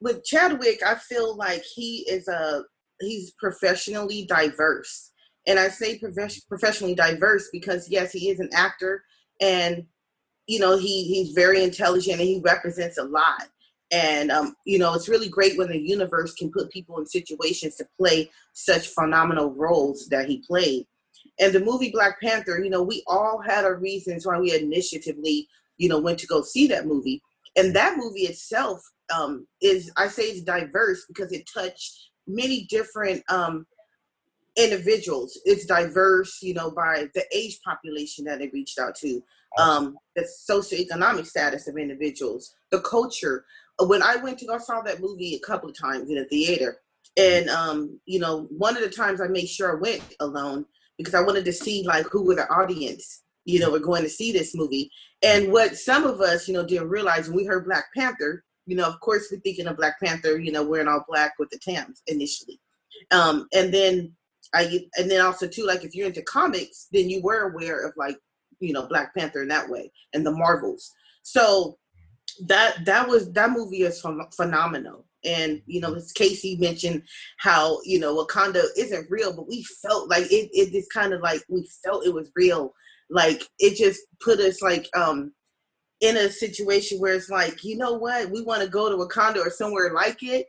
with Chadwick, I feel like he is a he's professionally diverse, and I say profes- professionally diverse because yes, he is an actor and you know he he's very intelligent and he represents a lot. And um, you know it's really great when the universe can put people in situations to play such phenomenal roles that he played. And the movie black panther you know we all had our reasons why we initiatively you know went to go see that movie. And that movie itself um, is i say it's diverse because it touched many different um, individuals. It's diverse, you know, by the age population that it reached out to, um, the socioeconomic status of individuals, the culture. When I went to go saw that movie a couple of times in a theater, and um, you know, one of the times I made sure I went alone because I wanted to see like who were the audience, you know, were going to see this movie. And what some of us, you know, didn't realize when we heard Black Panther, you know, of course we're thinking of Black Panther, you know, wearing all black with the Tams initially. Um, and then I and then also too, like if you're into comics, then you were aware of like, you know, Black Panther in that way and the Marvels. So that that was that movie is phen- phenomenal. And you know, as Kasey mentioned how you know Wakanda isn't real, but we felt like it. It is kind of like we felt it was real. Like it just put us like um in a situation where it's like, you know what, we want to go to Wakanda or somewhere like it.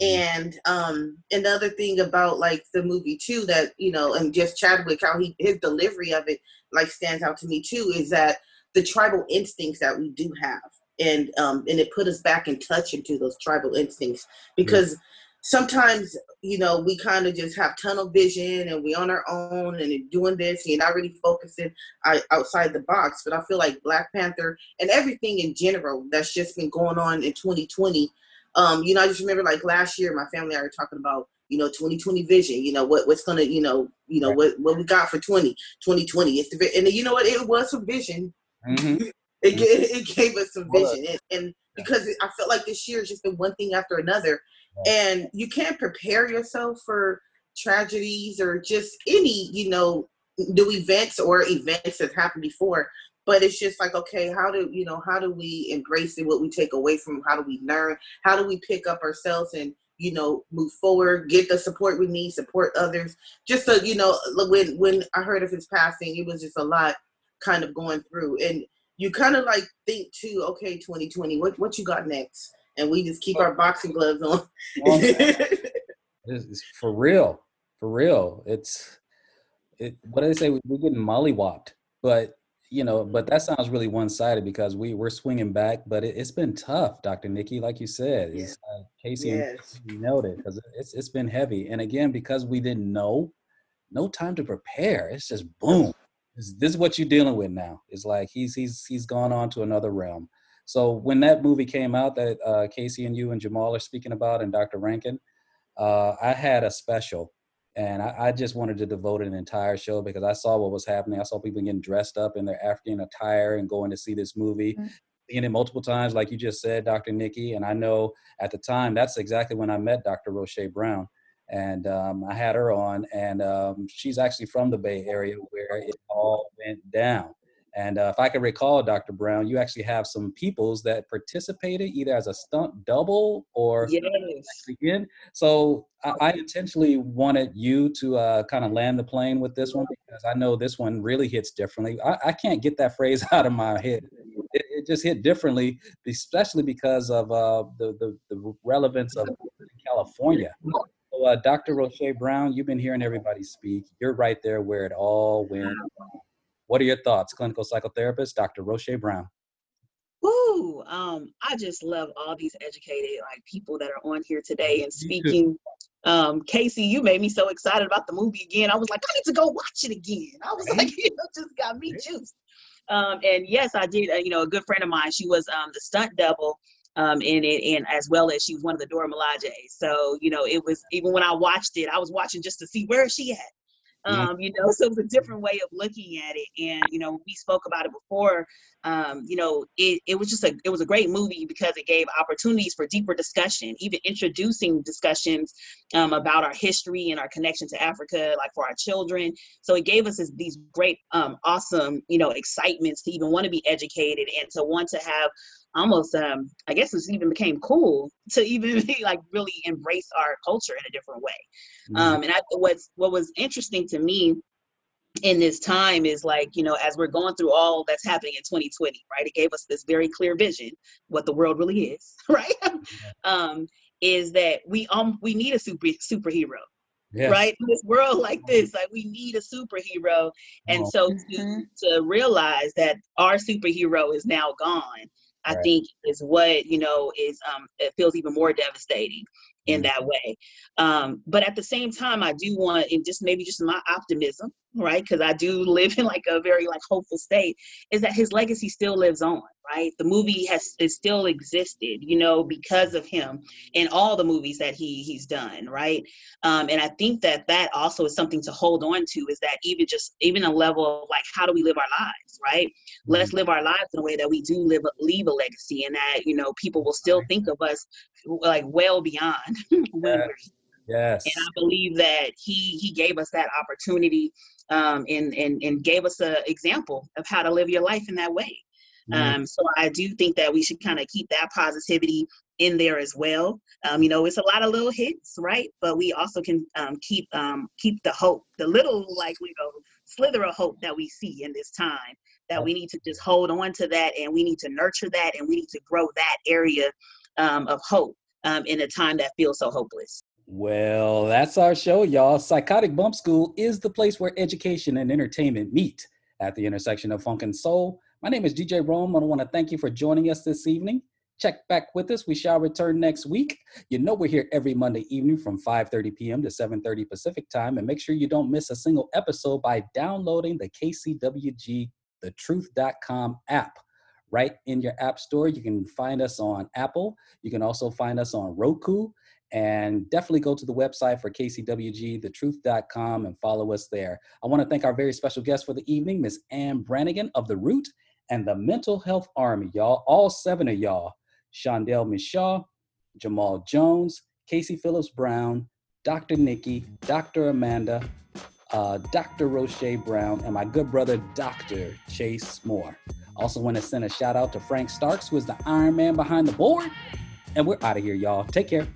And um another thing about like the movie too that you know, and just Chadwick, how he his delivery of it like stands out to me too, is that the tribal instincts that we do have, and um and it put us back in touch into those tribal instincts because sometimes you know we kind of just have tunnel vision and we on our own and doing this and you're not really focusing out- outside the box. But i feel like black panther and everything in general that's just been going on in 2020 um you know i just remember like last year my family and i were talking about you know 2020 vision you know what what's gonna you know you know what what we got for 20 2020 it's the and you know what? It was some vision. Mm-hmm. it, ga- it gave us some vision. And, and because i felt like this year has just been one thing after another and you can't prepare yourself for tragedies or just any you know new events or events that happened before. But it's just like okay how do you know how do we embrace it? What we take away from how do we learn? How do we pick up ourselves and you know move forward get the support we need support others? Just so you know when when i heard of his passing it was just a lot kind of going through. And you kind of like think too okay 2020 what, what you got next and we just keep our boxing gloves on It's, for real, for real. It's it, what do they say? We're getting mollywopped, but you know, but that sounds really one-sided because we we're swinging back. But it, has been tough, Dr. Nikki, like you said. It's, uh, Kasey Yes. nailed it because it's it's been heavy. And again, because we didn't know, no time to prepare. It's just boom. This, this is what you're dealing with now. It's like he's he's he's gone on to another realm. So when that movie came out that uh, Kasey and you and Jamal are speaking about, and Dr. Rankin, uh, I had a special, and I, I just wanted to devote an entire show because I saw what was happening. I saw people getting dressed up in their African attire and going to see this movie. Seeing it multiple times, like you just said, Dr. Nikki. And I know at the time that's exactly when I met Dr. Rosche Brown and um, I had her on, and um, she's actually from the Bay Area where it all went down. And uh, if I can recall, Dr. Brown, you actually have some peoples that participated either as a stunt double or Yes. again. So I, I intentionally wanted you to uh, kind of land the plane with this one because I know this one really hits differently. I, I can't get that phrase out of my head. It, it just hit differently, especially because of uh, the, the the relevance of California. So, uh, Dr. Rosche Brown, you've been hearing everybody speak. You're right there where it all went. What are your thoughts, clinical psychotherapist, Dr. Rosche Brown? Woo! Um, I just love all these educated like people that are on here today and speaking. Um, Kasey, you made me so excited about the movie again. I was like, I need to go watch it again. I was like, you know, just got me juiced. Um, and yes, I did. Uh, you know, a good friend of mine, she was um, the stunt double um, in it, and as well as she was one of the Dora Milaje. So you know, it was even when I watched it, I was watching just to see where is she at. Um, you know, so it was a different way of looking at it. And you know, we spoke about it before. Um, you know, it, it was just a it was a great movie because it gave opportunities for deeper discussion, even introducing discussions um, about our history and our connection to Africa, like for our children. So it gave us this, these great, um, awesome, you know, excitements to even want to be educated and to want to have almost um i guess it even became cool to even like really embrace our culture in a different way. Um and i what's what was interesting to me in this time is like you know as we're going through all that's happening in 2020 right it gave us this very clear vision what the world really is right? Um is that we um we need a super superhero Yes. right? In this world like this like we need a superhero. And so to to realize that our superhero is now gone i Right. think is what you know is um it feels even more devastating in Mm. that way um but at the same time i do want and just maybe just my optimism right? Because i do live in like a very like hopeful state is that his legacy still lives on right? The movie has is still existed you know because of him in all the movies that he he's done right? Um, and i think that that also is something to hold on to is that even just even a level of like how do we live our lives right? Let's live our lives in a way that we do live leave a legacy and that you know people will still think of us like well beyond when we're Yes. and I believe that he he gave us that opportunity um, and and and gave us a example of how to live your life in that way. Mhm. Um, so I do think that we should kind of keep that positivity in there as well. Um, you know, it's a lot of little hits, right? But we also can um, keep um, keep the hope, the little like you know slither of hope that we see in this time. That we need to just hold on to that, and we need to nurture that, and we need to grow that area um, of hope um, in a time that feels so hopeless. Well, that's our show, y'all. Psychotic Bump School is the place where education and entertainment meet at the intersection of funk and soul. My name is DJ Rome, and I want to thank you for joining us this evening. Check back with us. We shall return next week. You know we're here every Monday evening from 5:30 p.m. to 7:30 Pacific time, and make sure you don't miss a single episode by downloading the KCWG thetruth.com app right in your app store. You can find us on Apple. You can also find us on Roku. And definitely go to the website for KCWG, and follow us there. I want to thank our very special guest for the evening, Miss Anne Branigin of The Root and the Mental Health Army, y'all. All seven of y'all Shondel Mishaw, Jamal Jones, Kasey Phillips Brown, Dr. Nikki, Dr. Amanda, uh, Dr. Rosche Brown, and my good brother, Dr. Chase Moore. Also, want to send a shout out to Frank Starks, who is the Iron Man behind the board. And we're out of here, y'all. Take care.